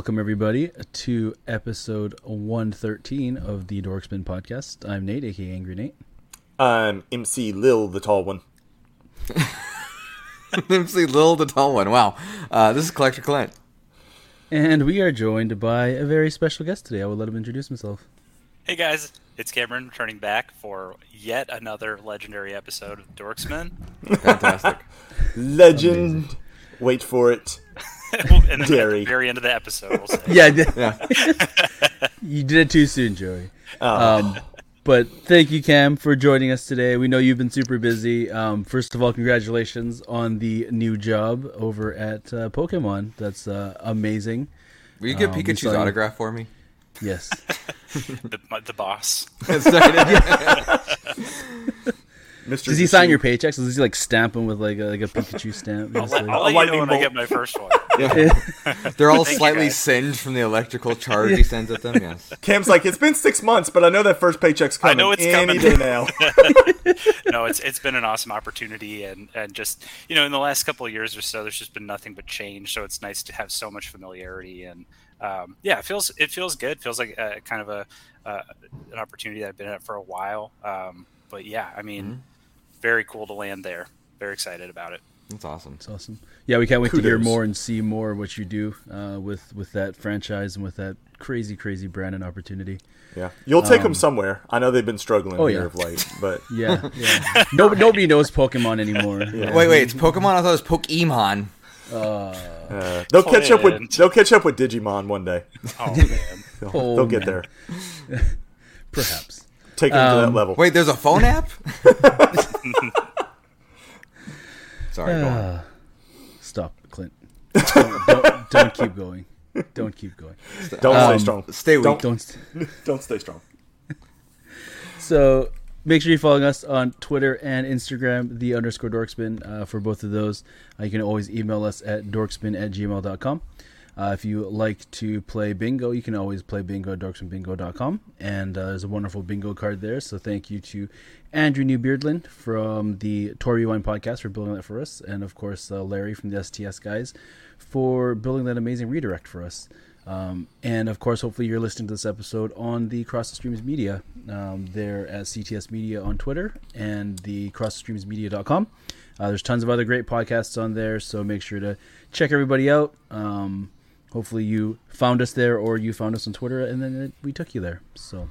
Welcome, everybody, to episode 113 of the Dorkspin podcast. I'm Nate, aka Angry Nate. I'm MC Lil, the tall one. MC Lil, the tall one. Wow. Uh, this is Collector Clint. And we are joined by a very special guest today. I will let him introduce himself. Hey guys, it's Cameron returning back for yet another legendary episode of Dorksman. Fantastic. Legend. Wait for it. and then at the very end of the episode, we'll say. Yeah, yeah. you did it too soon, Joey. Oh. Um, but thank you, Cam, for joining us today. We know you've been super busy. Um, first of all, congratulations on the new job over at uh, Pokemon. That's uh, amazing. Will you get Um, Pikachu's you- autograph for me? Yes. The, the boss. Mr. Does he sign your paychecks? Does he like stamp them with like a, like a Pikachu stamp? I'll Just let, like- I'll let you know when I get my first one. They're all Thank slightly singed from the electrical charge he sends at them. Yes. Cam's like, it's been six months, but I know that first paycheck's coming I know it's any coming. day now. no, it's it's been an awesome opportunity, and and just you know, in the last couple of years or so, there's just been nothing but change. So it's nice to have so much familiarity, and um, yeah, it feels it feels good. feels like a, kind of a uh, an opportunity that I've been at for a while. Um, but yeah, I mean, very cool to land there. Very excited about it. That's awesome. It's awesome. Yeah, we can't wait to hear more and see more of what you do uh, with with that franchise and with that crazy, crazy brand and opportunity. yeah. You'll take Um, them somewhere. I know they've been struggling Oh, here yeah. of late, but Yeah, yeah. nobody, nobody knows Pokemon anymore. Yeah. Wait, wait. It's Pokemon. I thought it was Pokemon. uh, they'll catch up with they'll catch up with Digimon one day. Oh man. They'll, Oh, they'll get man. there. Perhaps. Take them to that Um, level. Wait, there's a phone app? Sorry, go on. Ah. stop, Clint. Don't, don't, don't keep going. Don't keep going. Don't um, stay strong. Stay weak. Don't, Don't. don't stay strong. So make sure you're following us on Twitter and Instagram, the underscore dorkspin uh, for both of those. Uh, you can always email us at dorkspin at gmail.com. Uh, if you like to play bingo, you can always play bingo at dorkspinbingo.com. And uh, there's a wonderful bingo card there. So thank you to Andrew New Beardland from the Tory Wine podcast for building that for us. And of course, uh, Larry from the STS guys for building that amazing redirect for us. Um, and of course, hopefully, you're listening to this episode on the Cross the Streams Media. Um, they're at CTS Media on Twitter and the crossthestreamsmedia.com. Uh, there's tons of other great podcasts on there, so make sure to check everybody out. Um, hopefully, you found us there or you found us on Twitter and then it, we took you there. So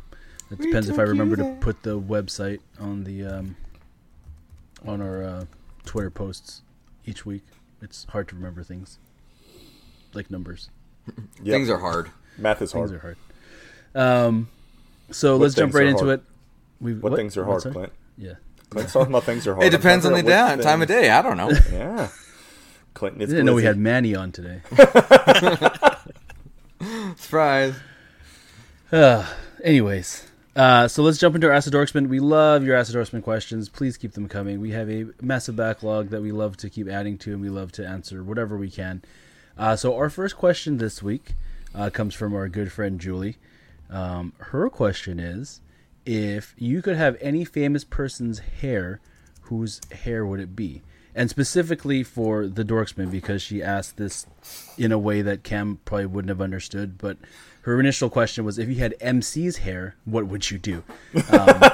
it depends if I remember to put the website on the um, on our uh, Twitter posts each week. It's hard to remember things like numbers. Yep. Things are hard. Math is hard. Things hard. are hard. Um, so What let's jump right into hard? it. We, What, things are hard. Clint? Yeah, Clint's talking about things are hard. It depends on the day, what time of day. I don't know. Yeah. Clinton I is didn't know we had Manny on today. Surprise. Uh, anyways, uh, so let's jump into our Acid Dorkspin. We love your Acid Dorkspin questions. Please keep them coming. We have a massive backlog that we love to keep adding to, and we love to answer whatever we can. Uh, so our first question this week uh, comes from our good friend Julie. Um, her question is, if you could have any famous person's hair, whose hair would it be? And specifically for the Dorksman, because she asked this in a way that Cam probably wouldn't have understood. But her initial question was, if you had MC's hair, what would you do? Um,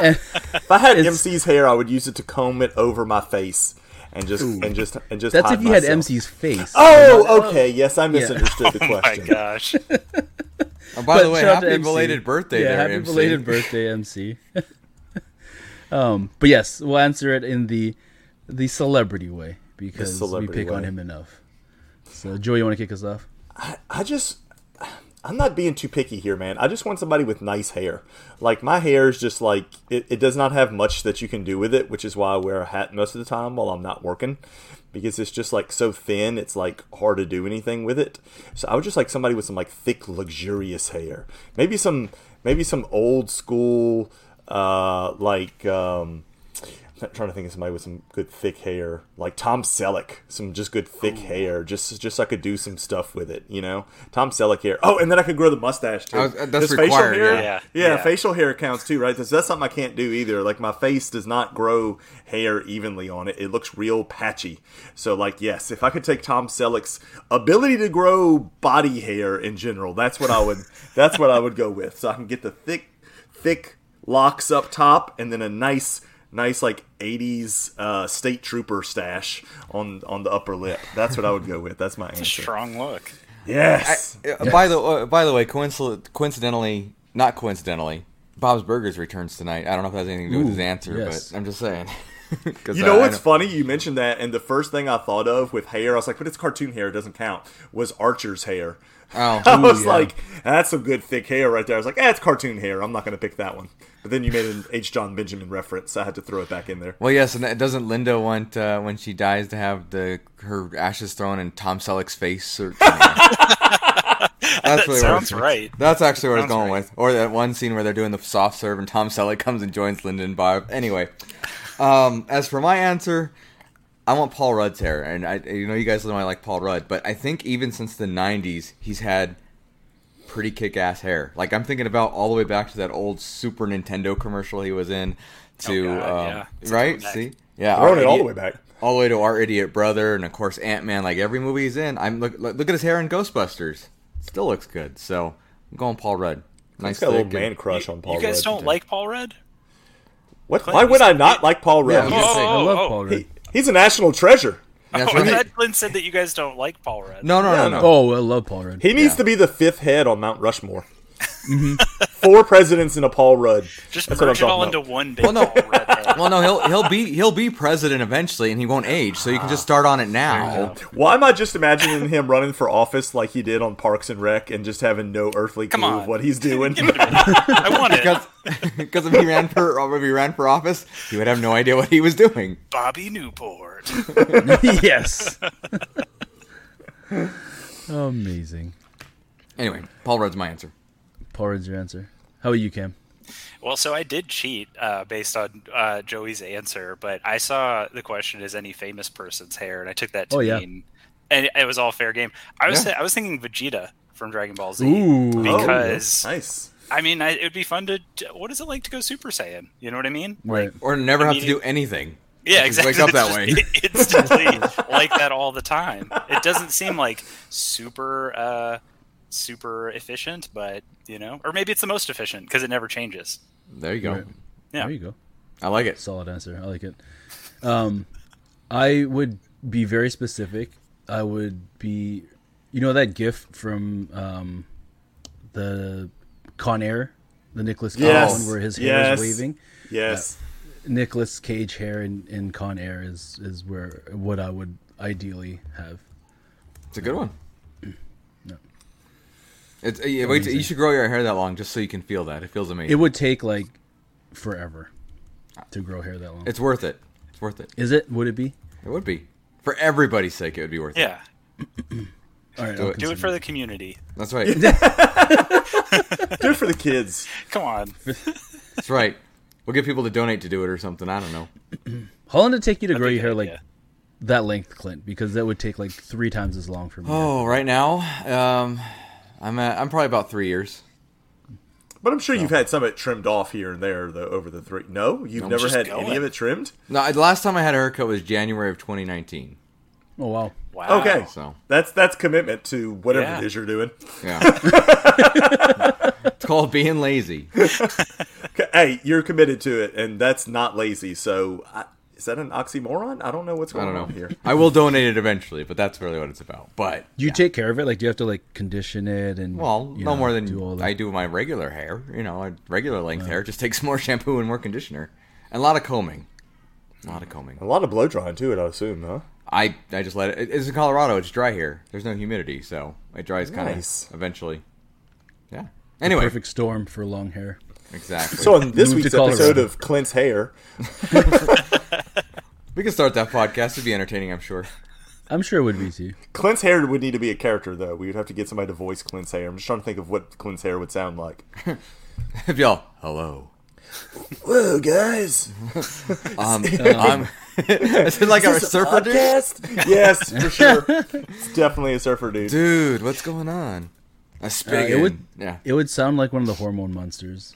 If I had MC's hair, I would use it to comb it over my face and just and just and just. that's hide if you had. MC's face. Oh, okay. Yes, I misunderstood the question. Oh my gosh. Oh, by But the way, shout out to happy belated birthday yeah, there, happy MC. belated birthday, MC. um, but yes, we'll answer it in the the celebrity way because we celebrity pick on him enough. So, Joey, you want to kick us off? I just, I'm not being too picky here, man. I just want somebody with nice hair. Like my hair is just like it, it does not have much that you can do with it, which is why I wear a hat most of the time while I'm not working, because it's just like so thin. It's like hard to do anything with it. So I would just like somebody with some like thick, luxurious hair. Maybe some, maybe some old school, uh, like. um I'm trying to think of somebody with some good thick hair, like Tom Selleck, some just good thick hair, just just so I could do some stuff with it, you know. Tom Selleck hair. Oh, and then I could grow the mustache too. I was- uh, that's Does required, Facial hair, yeah. Yeah, yeah, yeah. facial hair counts too, right? That's, that's something I can't do either. Like my face does not grow hair evenly on it; it looks real patchy. So, like, yes, if I could take Tom Selleck's ability to grow body hair in general, that's what I would. that's what I would go with. So I can get the thick, thick locks up top, and then a nice, nice like '80s uh, state trooper stash on on the upper lip. That's what I would go with. That's my answer. Strong look. Yes. Uh, By the uh, by the way, coincidentally, coincidentally, not coincidentally, Bob's Burgers returns tonight. I don't know if that has anything to do with his answer, yes. but I'm just saying. You know I what's funny? You mentioned that, and the first thing I thought of with hair, I was like, "But it's cartoon hair; it doesn't count." Was Archer's hair? Oh, I was yeah. like, "That's some good thick hair right there." I was like, "Eh, it's cartoon hair. I'm not going to pick that one." But then you made an H. John Benjamin reference, so I had to throw it back in there. Well, yes, and that- doesn't Linda want uh, when she dies to have the her ashes thrown in Tom Selleck's face? Or, That's That sounds right. That's actually what I was going right. with. Or that one scene where they're doing the soft serve and Tom Selleck comes and joins Linda and Bob. Anyway, um, as for my answer, I want Paul Rudd's hair, and I, you know, you guys know I like Paul Rudd, but I think even since the '90s, he's had pretty kick-ass hair. Like I'm thinking about all the way back to that old Super Nintendo commercial he was in. To Oh, God, um, yeah. Right, see, yeah, Throwing our it all the way back. all the way to our idiot brother, and of course Ant Man. Like every movie he's in, I'm look look, look at his hair in Ghostbusters. Still looks good. So I'm going Paul Rudd. Nice He's got a little man and- crush on Paul. you guys Rudd. don't like Paul Rudd? What? Clint, Why would I not like Paul Rudd? Yeah, I He's, was gonna say, I love oh, Paul Rudd. he- he's a national treasure. That's oh, right. I thought Clint said that you guys don't like Paul Rudd. No, no, no, Yeah, no. Oh, I love Paul Rudd. He needs Yeah. to be the fifth head on Mount Rushmore. Mm-hmm. Four presidents and a Paul Rudd. Just That's what I'm merge it all talking into about. one big Well, no. Paul Rudd head. Well, no, he'll he'll be he'll be president eventually, and he won't age. So you can just start on it now. Why am I just imagining him running for office like he did on Parks and Rec and just having no earthly clue of what he's doing? Give it to me. I want it. Because because if he ran for if he ran for office, he would have no idea what he was doing. Bobby Newport. yes. Amazing. Anyway, Paul Rudd's my answer. Paul Rudd's your answer. How about you, Cam? Well, so I did cheat uh, based on uh, Joey's answer, but I saw the question is any famous person's hair, and I took that to Oh, yeah. mean, and it, it was all fair game. I was Yeah. I was thinking Vegeta from Dragon Ball Z Ooh. because Oh, nice. I mean I, it would be fun to. What is it like to go Super Saiyan? You know what I mean? Right. Or never have to do anything. Yeah, Just exactly. Wake up that way. just instantly like that all the time. It doesn't seem like super, uh, super efficient, but you know, or maybe it's the most efficient because it never changes. There you go. Right. Yeah. There you go. I like it. Solid answer. I like it. Um, I would be very specific. I would be, you know, that GIF from um, the Con Air, the Nicolas Cage Yes. one where his hair Yes. is waving. Yes. Nicolas Cage hair in, in Con Air is is where what I would ideally have. It's a good one. No. It's yeah, wait. till- You should grow your hair that long just so you can feel that. It feels amazing. It would take like forever to grow hair that long. it's worth it. It's worth it. Is it? Would it be? It would be for everybody's sake. It would be worth it. Yeah, All right, Do it. do it for the community. That's right. Do it for the kids. Come on. That's right. We'll get people to donate to do it or something. I don't know. How long did it take you to That'd grow your hair good like idea. that length, Clint? Because that would take like three times as long for me. Oh, right now, um, I'm at, I'm probably about three years. But I'm sure you've had some of it trimmed off here and there though over the three. No, you've No, never had going. any of it trimmed. No, the last time I had a haircut was January of 2019. Oh wow. Wow. Okay, So that's that's commitment to whatever Yeah. it is you're doing. yeah, it's called being lazy. Hey, you're committed to it, and that's not lazy. So, I, is that an oxymoron? I don't know what's I going don't on here. I will donate it eventually, but that's really what it's about. But Do you take care of it? Like, do you have to like condition it and well, no know, more do all than that? I do my regular hair. You know, regular length hair just takes more shampoo and more conditioner, and a lot of combing. A lot of combing. A lot of blow drying to it, I assume, huh? I I just let it. It's in Colorado. It's dry here. There's no humidity, so it dries kind of Nice. eventually. Yeah. Anyway, Perfect storm for long hair. exactly. So, on this week's episode of Clint's Hair, we can start that podcast. It'd be entertaining, I'm sure. I'm sure it would be too. Clint's Hair would need to be a character, though. We would have to get somebody to voice Clint's Hair. I'm just trying to think of what Clint's Hair would sound like. If y'all, hello. Whoa, guys! Um, I'm. is it like a Is this surfer dude? yes, for sure. It's definitely a surfer dude. Dude, what's going on? A spigot. it would- yeah. It would sound like one of the hormone monsters.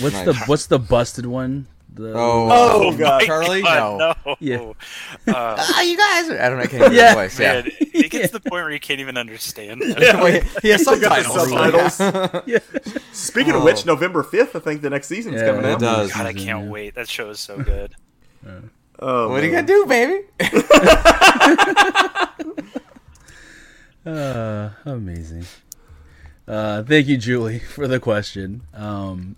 what's the what's the busted one? The, Oh, Oh, God. Charlie, God, no. no. Yeah. Uh, Ah, you guys. I don't know. I can't hear Yeah. his voice. Yeah. man, it gets to the point where you can't even understand. Wait, he has got the subtitles. subtitles. Yeah. Speaking of Oh. which, November fifth, I think the next season's Yeah, coming it out. does. God, I can't yeah. wait. That show is so good. Oh, What are you gonna do, baby? Uh, amazing. Uh, thank you, Julie, for the question. Um,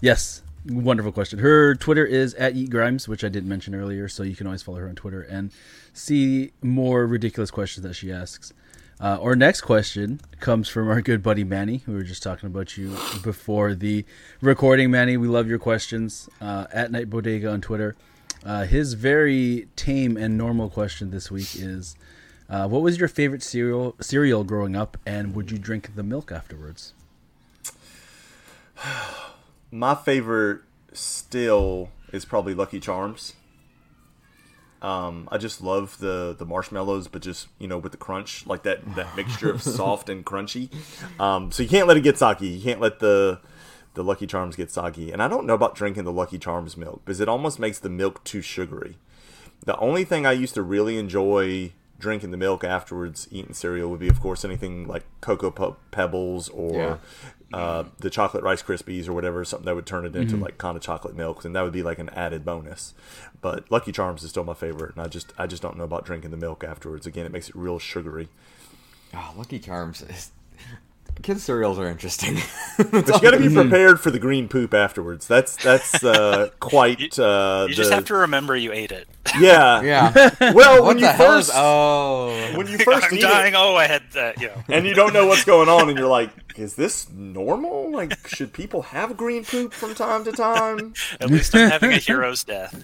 yes, wonderful question. Her Twitter is at Eat Grimes, which I didn't mention earlier, so you can always follow her on Twitter and see more ridiculous questions that she asks. Uh, our next question comes from our good buddy Manny. We were just talking about you before the recording, Manny. We love your questions uh, at Night Bodega on Twitter. Uh, his very tame and normal question this week is uh, What was your favorite cereal, cereal growing up, and would you drink the milk afterwards? My favorite still is probably Lucky Charms. Um, I just love the the marshmallows, but just you know with the crunch, like that that mixture of soft and crunchy. Um, so you can't let it get soggy. You can't let the the Lucky Charms get soggy. And I don't know about drinking the Lucky Charms milk because it almost makes the milk too sugary. The only thing I used to really enjoy drinking the milk afterwards, eating cereal, would be, of course, anything like Cocoa Pe- Pebbles or uh, the chocolate Rice Krispies or whatever, something that would turn it into like kind of chocolate milk, and that would be like an added bonus. But Lucky Charms is still my favorite, and I just I just don't know about drinking the milk afterwards. Again, it makes it real sugary. Oh, Lucky Charms. Is... Kids cereals are interesting. But you got to be prepared for the green poop afterwards. That's that's uh, quite. Uh, You just the- have to remember you ate it. Yeah. yeah. Well, What when the you hell first is? Oh. when you first I'm dying. it, Oh, I had that. You know. and you don't know what's going on, and you're like, "Is this normal? Like, should people have green poop from time to time?" At least I'm having a hero's death.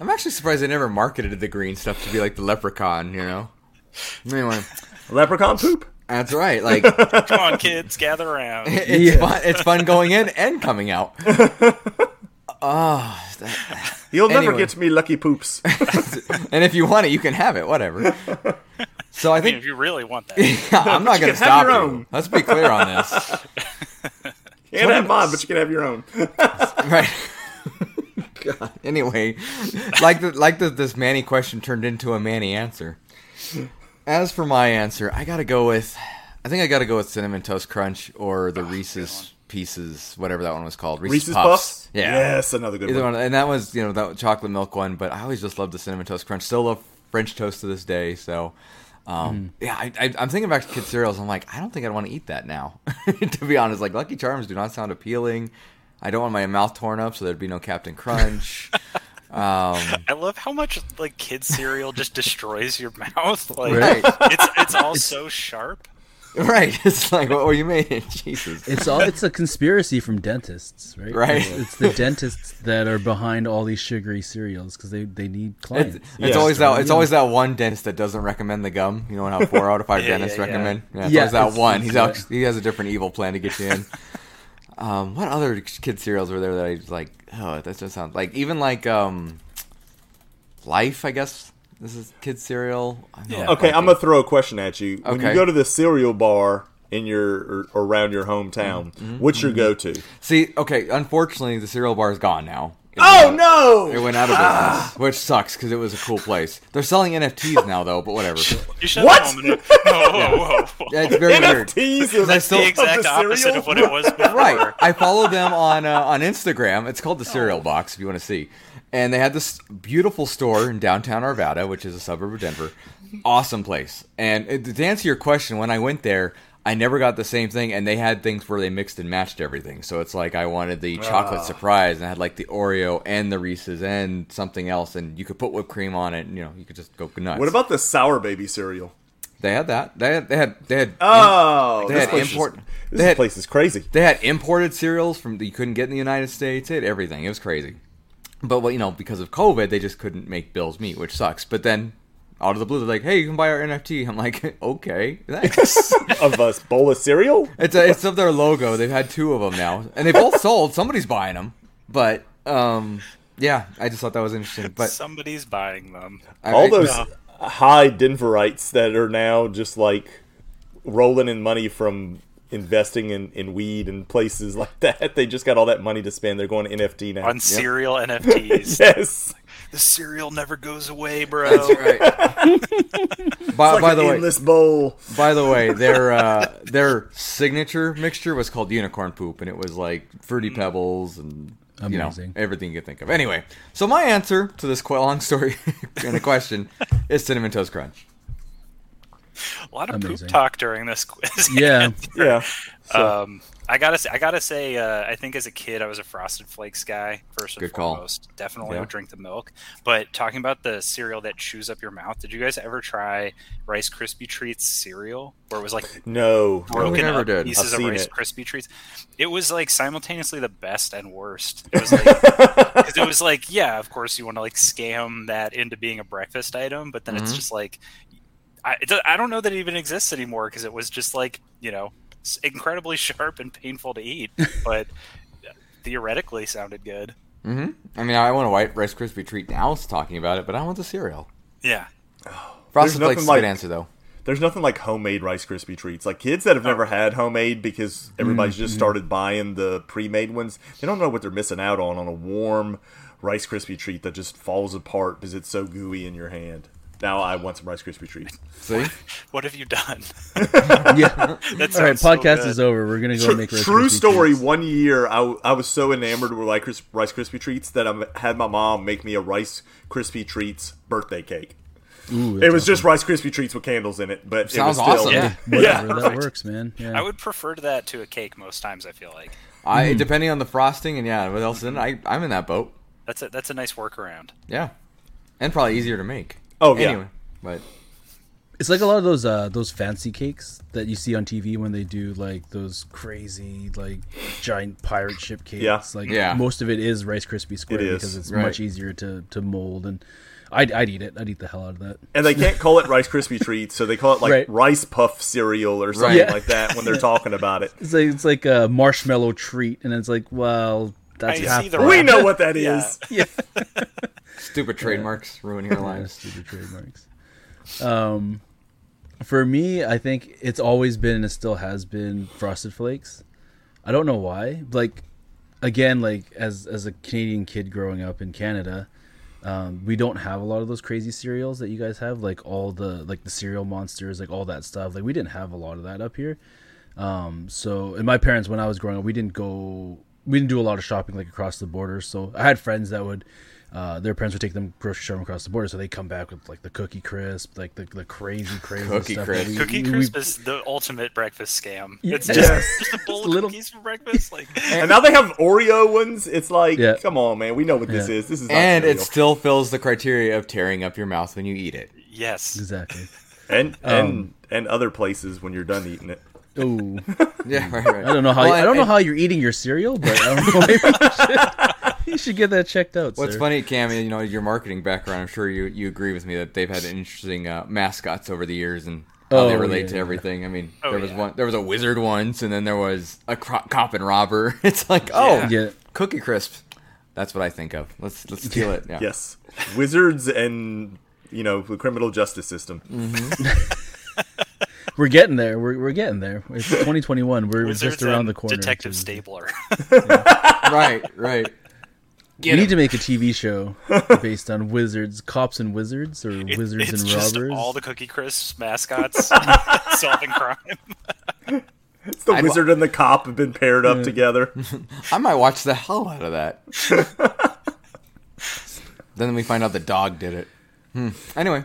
I'm actually surprised they never marketed the green stuff to be like the leprechaun. You know. Anyway, Leprechaun poop. That's right. Like Come on, kids, gather around. it's Yeah. fun. It's fun going in and coming out. Oh, that- You'll never Anyway. get me lucky poops. and if you want it, you can have it. Whatever. So I I mean, think if you really want that. I'm not going to stop your you. own. Let's be clear on this. You can't have mine, but you can have your own. right. God. Anyway, like the, like the, this Manny question turned into a Manny answer. As for my answer, I gotta go with, I think I gotta go with cinnamon toast crunch or the Reese's Pieces, whatever that one was called. Reese's, Reese's Puffs. Yeah. Yes, another good one. one, and that was you know that chocolate milk one. But I always just loved the cinnamon toast crunch. Still love French toast to this day. So, um, yeah, I, I, I'm thinking back to kid cereals. I'm like, I don't think I'd want to eat that now. to be honest, like Lucky Charms do not sound appealing. I don't want my mouth torn up, so there'd be no Captain Crunch. um, I love how much like kid cereal just destroys your mouth. Like Right. it's it's all so sharp. right? It's like, what were you made? It. Jesus. It's all it's a conspiracy from dentists, right? Right. It's the dentists that are behind all these sugary cereals because they, they need clients. It's, it's Yes. always that. It's always that one dentist that doesn't recommend the gum. You know how four out of five Yeah, dentists yeah, yeah. recommend. Yeah, it's Yeah, always that one. it's He's out, he has a different evil plan to get you in. Um, what other kid cereals were there that I like? Oh, that just sounds like even like um, Life. I guess this is kid cereal. Yeah. Okay, I'm gonna throw a question at you. When Okay. you go to the cereal bar in your or, or around your hometown, Mm-hmm. what's your go-to? See, okay. Unfortunately, the cereal bar is gone now. It Oh went out- It went out of business, which sucks because it was a cool place. They're selling NFTs now, though, but whatever. You should What? Have whoa, whoa, whoa, whoa. Yeah, it's very weird. NFTs of, I still- the of exact the opposite cereal? of what it was before. Right. I follow them on uh, on Instagram. It's called the Cereal Box if you want to see. And they had this beautiful store in downtown Arvada, which is a suburb of Denver. Awesome place. And uh, to answer your question, when I went there, I never got the same thing, and they had things where they mixed and matched everything. So it's like I wanted the chocolate ah. surprise, and I had like the Oreo and the Reese's and something else, and you could put whipped cream on it. And, you know, you could just go nuts. What about the sour baby cereal? they had that? They had they had they had Oh, They this had place, import- is, this had- place is crazy. They had imported cereals from that you couldn't get in the United States. They had everything. It was crazy. But well, you know, because of COVID, they just couldn't make Bill's meat, which sucks. But then out of the blue, they're like, "Hey, you can buy our NFT." I'm like, "Okay, thanks." of a bowl of cereal. it's a, it's of their logo. They've had two of them now, and they both sold. Somebody's buying them, but um, yeah, I just thought that was interesting. But Somebody's buying them. I- All I- those Yeah. high Denverites that are now just like rolling in money from investing in, in weed and places like that. They just got all that money to spend. They're going to NFT now. On serial NFTs. yes. The cereal never goes away, bro. That's right. by, Like by an the way, endless bowl. By the way, their uh, their signature mixture was called unicorn poop, and it was like fruity pebbles and you know everything you could think of. Anyway, so my answer to this quite long story and a question is cinnamon toast crunch. A lot of Amazing. poop talk during this quiz. Yeah. Yeah. So, Um, I gotta say, I gotta say, uh, I think as a kid, I was a Frosted Flakes guy first and Good call. foremost. Definitely Yeah. would drink the milk. But talking about the cereal that chews up your mouth, did you guys ever try Rice Krispie Treats cereal, where it was like no. Broken I up did. pieces of Rice it. Krispie treats. It was like simultaneously the best and worst. It was like it was like yeah, of course you want to like scam that into being a breakfast item, but then it's Mhm. just like I I don't know that it even exists anymore because it was just like you know s- incredibly sharp and painful to eat, but theoretically sounded good. hmm I mean, I want a white Rice Krispie treat now. It's talking about it, but I want the cereal. Yeah. Frosted nothing Flakes is a like- good answer though. There's nothing like homemade Rice Krispie treats. Like kids that have never had homemade because everybody's just started buying the pre-made ones. They don't know what they're missing out on on a warm Rice Krispie treat that just falls apart because it's so gooey in your hand. Now I want some Rice Krispie treats. See, What have you done? Yeah. That All right, sounds so podcast is over. We're gonna go True, make Rice true Krispie story. treats. One year, I, I was so enamored with like Rice Rice Krispie treats that I had my mom make me a Rice Krispie treats birthday cake. Ooh, It that's was just Rice Krispie treats with candles in it, but Sounds it was still awesome. Yeah. whatever, that perfect. works, man. Yeah. I would prefer that to a cake most times. I feel like I hmm. depending on the frosting and yeah, what else is in it, I I'm in that boat. that's a that's a nice workaround. Yeah, and probably easier to make. Oh, yeah. Anyway, but It's like a lot of those uh those fancy cakes that you see on TV when they do like those crazy like giant pirate ship cakes. Yeah. Like Yeah. most of it is Rice Krispie square It is, because it's right. much easier to to mold and I'd, I'd eat it. I'd eat the hell out of that. and they can't call it Rice Krispie treats, so they call it like Right. Rice Puff cereal or something Right. like that when they're talking about it. It's like it's like a marshmallow treat, and it's like, well, that's I half. see the the- We know what that is. Yeah. yeah. stupid trademarks ruining our Yeah, lives. stupid trademarks. Um, for me, I think it's always been and it still has been Frosted Flakes. I don't know why. Like, again, like as as a Canadian kid growing up in Canada, um, we don't have a lot of those crazy cereals that you guys have. Like all the like the cereal monsters, like all that stuff. Like we didn't have a lot of that up here. Um, so, and my parents, when I was growing up, we didn't go, we didn't do a lot of shopping like across the border. So I had friends that would, uh, their parents would take them grocery shopping across the border. So they come back with like the cookie crisp, like the, the crazy, crazy Cookie stuff. Crisp. we- Cookie we- Crisp is the ultimate breakfast scam. Yeah. It's just, Yes. just a bowl of little- cookies for breakfast. Like And now they have Oreo ones. It's like, Yeah. come on, man. We know what this Yeah. is. This is not And it still fills the criteria of tearing up your mouth when you eat it. yes, Exactly. and and Um, and other places when you're done eating it. Oh, Yeah, right, right. I don't know how Well, I don't know and- how you're eating your cereal, but I don't know. Maybe you, should, you should get that checked out. What's sir. funny, Cam, you know your marketing background. I'm sure you, you agree with me that they've had interesting uh, mascots over the years and how they Oh, relate yeah, to yeah. everything. I mean, Oh, there was yeah. one, there was a wizard once, and then there was a cro- cop and robber. It's like, oh, Yeah. Yeah. Cookie Crisp. That's what I think of. Let's let's steal it. Yeah. Yes, wizards and you know the criminal justice system. We're getting there. We're, we're getting there. It's 2021. We're Wizards just around the corner. Detective to- Stabler. right, right. We need to make a TV show based on wizards, cops and wizards, or It- wizards it's and just robbers. all the Cookie Crisp mascots solving crime. It's the I'd- wizard and the cop have been paired up together. I might watch the hell out of that. then we find out the dog did it. Hmm. Anyway.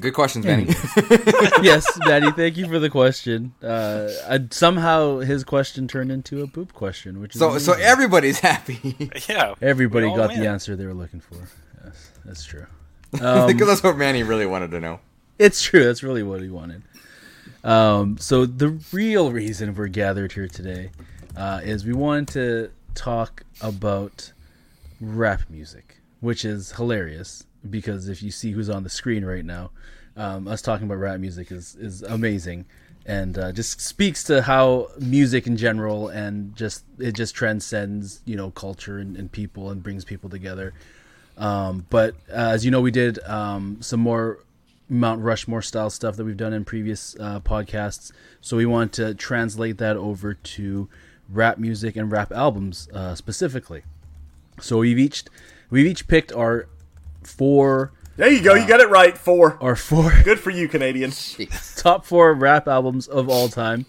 Good questions, Manny. yes, Manny, Thank you for the question. Uh, I, somehow his question turned into a poop question, which is so so everybody's happy. Yeah, everybody got win. the answer they were looking for. Yes, that's true. Um, because that's what Manny really wanted to know. It's true. That's really what he wanted. Um, so the real reason we're gathered here today uh, is we wanted to talk about rap music. Which is hilarious because if you see who's on the screen right now, um, us talking about rap music is is amazing, and uh, just speaks to how music in general and just it just transcends you know culture and, and people and brings people together. Um, but uh, as you know, we did um, some more Mount Rushmore style stuff that we've done in previous uh, podcasts. So we want to translate that over to rap music and rap albums uh, specifically. So we've each we've each picked our four There you go. You got it right. Four. our four Good for you, Canadians. top four rap albums of all time.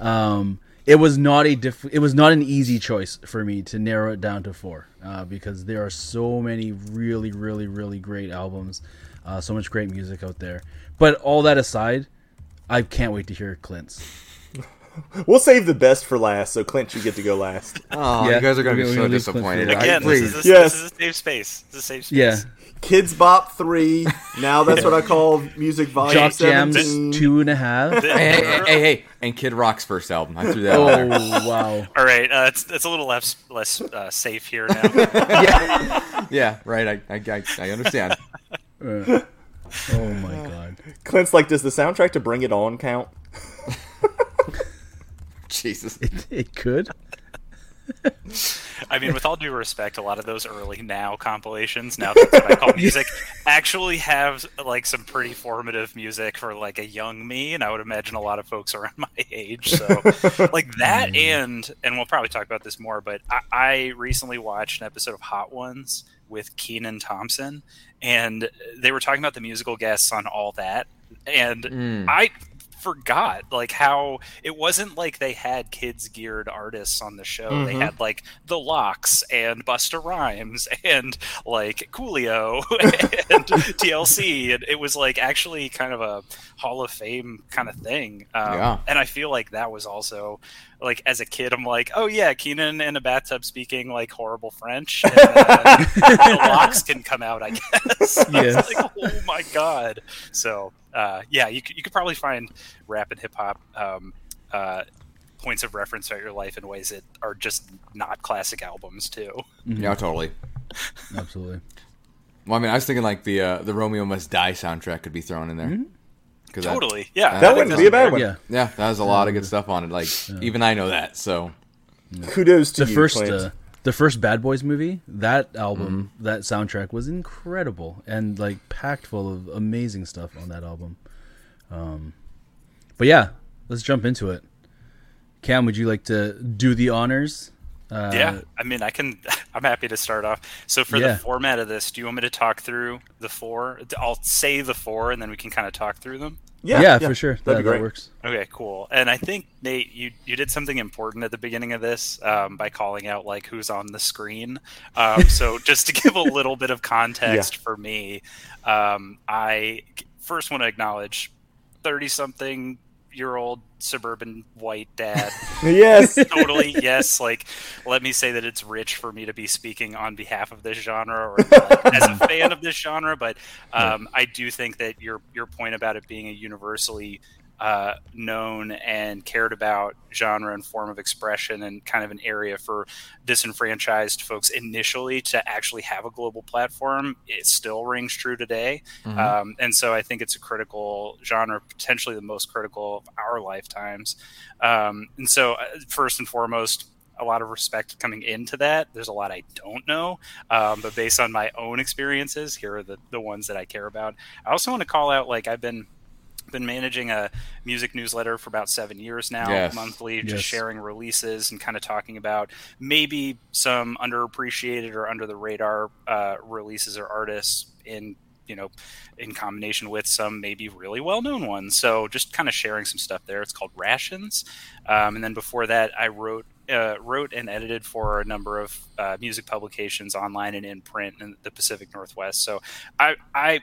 Um, it was not a diff- it was not an easy choice for me to narrow it down to four uh, because there are so many really really really great albums, uh, so much great music out there. But all that aside, I can't wait to hear Clint's. We'll save the best for last, so Clint, you get to go last. Oh, Yeah, you guys are going to be so leave Clint disappointed. for I- Again, this please. is, a, Yes. this is a safe space. This is a safe space. Yeah, Kidz Bop three. Now that's what I call music volume Jock Jams 17. two and a half. The- Hey, hey, hey, hey, and Kid Rock's first album. I threw that Oh out there. wow! All right, uh, it's, it's a little less less uh, safe here now. Yeah, yeah, right. I, I, I, I understand. Uh, oh my god! Clint's like, does the soundtrack to Bring It On count? Jesus. It, it could. I mean, with all due respect, a lot of those early now compilations, now that's what I call music, actually have like some pretty formative music for like a young me, and I would imagine a lot of folks around my age. So, like that, and and we'll probably talk about this more, but I, I recently watched an episode of Hot Ones with Kenan Thompson, and they were talking about the musical guests on all that, and Mm. I forgot like how it wasn't like they had kids geared artists on the show they Mhm. had like the lox and busta rhymes and like coolio and tlc and it was like actually kind of a hall of fame kind of thing um, Yeah. and i feel like that was also like as a kid i'm like oh yeah kenan in a bathtub speaking like horrible french and then the lox can come out i guess I was Yes. like, oh my god so uh, yeah you could, you could probably find rap and hip-hop um, uh, points of reference throughout your life in ways that are just not classic albums too Yeah, totally. Absolutely. Well, I mean, I was thinking like the uh, the Romeo Must Die soundtrack could be thrown in there. Mm-hmm. 'Cause totally yeah That That wouldn't be a bad one. Yeah. yeah, that has a lot of good stuff on it. Like even I know that. So Kudos to the you, first uh, the first Bad Boys movie, that album, Mm-hmm. that soundtrack was incredible and like packed full of amazing stuff on that album. Um, but yeah, let's jump into it. Cam, would you like to do the honors? Uh, yeah i mean i can i'm happy to start off so for Yeah. the format of this do you want me to talk through the four i'll say the four and then we can kind of talk through them yeah, yeah, for sure. That'd That, be that great. works. Okay, cool. And I think Nate, you you did something important at the beginning of this um, by calling out like who's on the screen. Um, so just to give a little bit of context for me, um, I first want to acknowledge thirty something year old suburban white dad. Yes. totally yes. Like, let me say that it's rich for me to be speaking on behalf of this genre or like, as a fan of this genre. But um, I do think that your your point about it being a universally uh, known and cared about genre and form of expression and kind of an area for disenfranchised folks initially to actually have a global platform it still rings true today. Um, and so i think it's a critical genre potentially the most critical of our lifetimes. Um, and so uh, first and foremost a lot of respect coming into that. There's a lot i don't know um, but based on my own experiences here are the, the ones that i care about. I also want to call out like i've been been managing a music newsletter for about seven years now, Yes. monthly, just Yes. sharing releases and kind of talking about maybe some underappreciated or under the radar uh, releases or artists in you know in combination with some maybe really well known ones. So just kind of sharing some stuff there. It's called Rations, um, and then before that, I wrote. Uh, wrote and edited for a number of uh, music publications online and in print in the Pacific Northwest. So I, I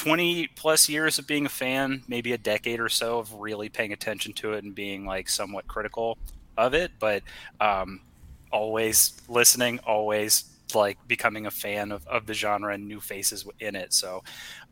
20 plus years of being a fan, maybe a decade or so of really paying attention to it and being like somewhat critical of it, but um, always listening, always like becoming a fan of, of the genre and new faces in it. So,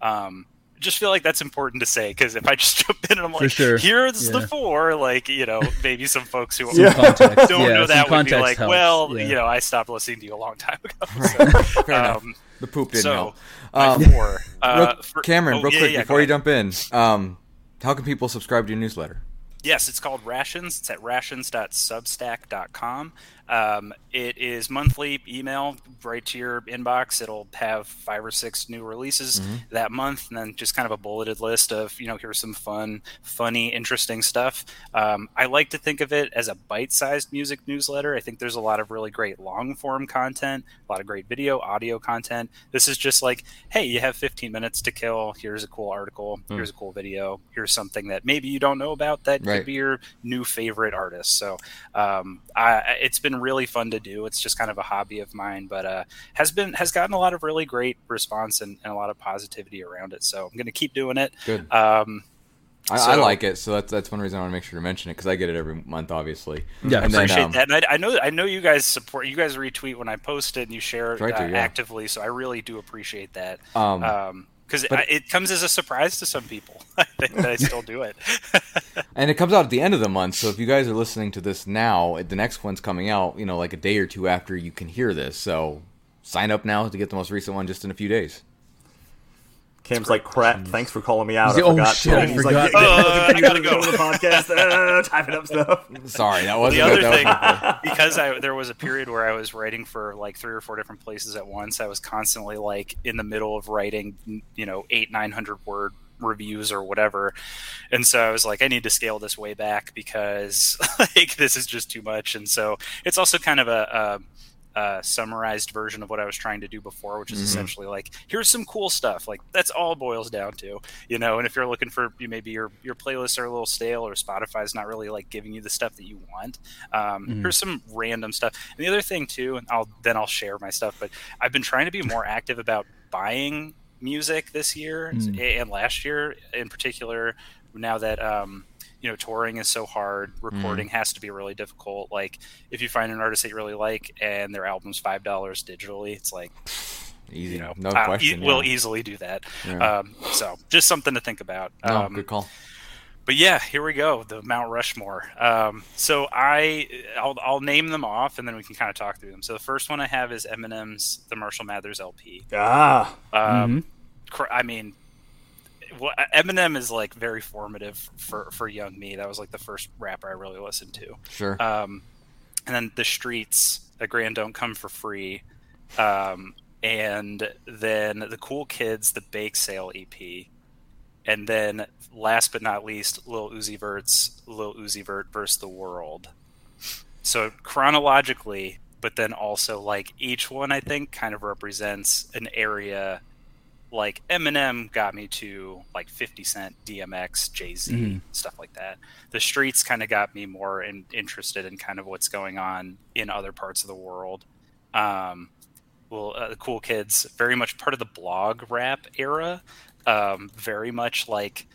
um, just feel like that's important to say because if I just jump in and I'm like, sure. here's Yeah. the four, like you know, maybe some folks who. Context. don't know some that would be like, helps. well, Yeah. you know, I stopped listening to you a long time ago. So, um, The poop didn't so help. Um, four. Uh, for- Cameron, oh, real yeah, quick yeah, before you ahead. jump in, um, how can people subscribe to your newsletter? Yes, it's called Rations. It's at rations.substack.com. Um, it is monthly email right to your inbox. It'll have five or six new releases that month, and then just kind of a bulleted list of you know here's some fun, funny, interesting stuff. Um, I like to think of it as a bite-sized music newsletter. I think there's a lot of really great long-form content, a lot of great video, audio content. This is just like, hey, you have 15 minutes to kill. Here's a cool article. Here's a cool video. Here's something that maybe you don't know about that Right. could be your new favorite artist. So um, I, it's been really fun to do. It's just kind of a hobby of mine, but uh, has been has gotten a lot of really great response and, and a lot of positivity around it. So I'm going to keep doing it. Good. Um, I, I like it, so that's that's one reason I want to make sure to mention it because I get it every month, obviously. Yeah, and then, appreciate um, that. And I, I know I know you guys support. You guys retweet when I post it and you share it Try to, uh, yeah. actively. So I really do appreciate that. Um, because it comes as a surprise to some people I think that I still do it. And it comes out at the end of the month, so if you guys are listening to this now, the next one's coming out, you know, like a day or two after you can hear this. So sign up now to get the most recent one just in a few days. Cam's like, crap, thanks for calling me out. He's I like, oh, forgot. shit, to." I He's forgot. like, yeah, Uh, I gotta go. to the podcast, uh, typing up stuff. Sorry, that wasn't the other that thing, because I there was a period where I was writing for like three or four different places at once. I was constantly like in the middle of writing, you know, eight nine hundred word reviews or whatever, and so I was like, I need to scale this way back because like this is just too much. And so it's also kind of a. a uh, summarized version of what I was trying to do before, which is Mhm. essentially like, here's some cool stuff. Like that's all it boils down to, you know. And if you're looking for you maybe your your playlists are a little stale or Spotify's not really like giving you the stuff that you want, um, Mhm. here's some random stuff. And the other thing too, and I'll then I'll share my stuff. But I've been trying to be more active about buying music this year Mm. and last year in particular. Now that um, you know touring is so hard, recording has to be really difficult. Like if you find an artist that you really like and their album's five dollars digitally, it's like easy, you know no uh, question. e- we'll easily do that. Yeah. Um, so just something to think about. no, Um, good call. but yeah, here we go. The Mount Rushmore. Um, so I, I'll, I'll name them off, and then we can kind of talk through them. So the first one I have is Eminem's "The Marshall Mathers LP." Ah, Um, cr- I mean, well, Eminem is like very formative for for young me. That was like the first rapper I really listened to. Sure. Um, and then the streets, the grand don't come for free. Um, and then the cool kids, the bake sale EP. And then last but not least, Lil Uzi Vert's Lil Uzi Vert versus the world. So chronologically, but then also like each one I think kind of represents an area like Eminem got me to like 50 Cent, DMX, Jay Z, Mhm. stuff like that. The streets kind of got me more in, interested in kind of what's going on in other parts of the world. Um, well, uh, the cool kids, very much part of the blog rap era. Um, very much like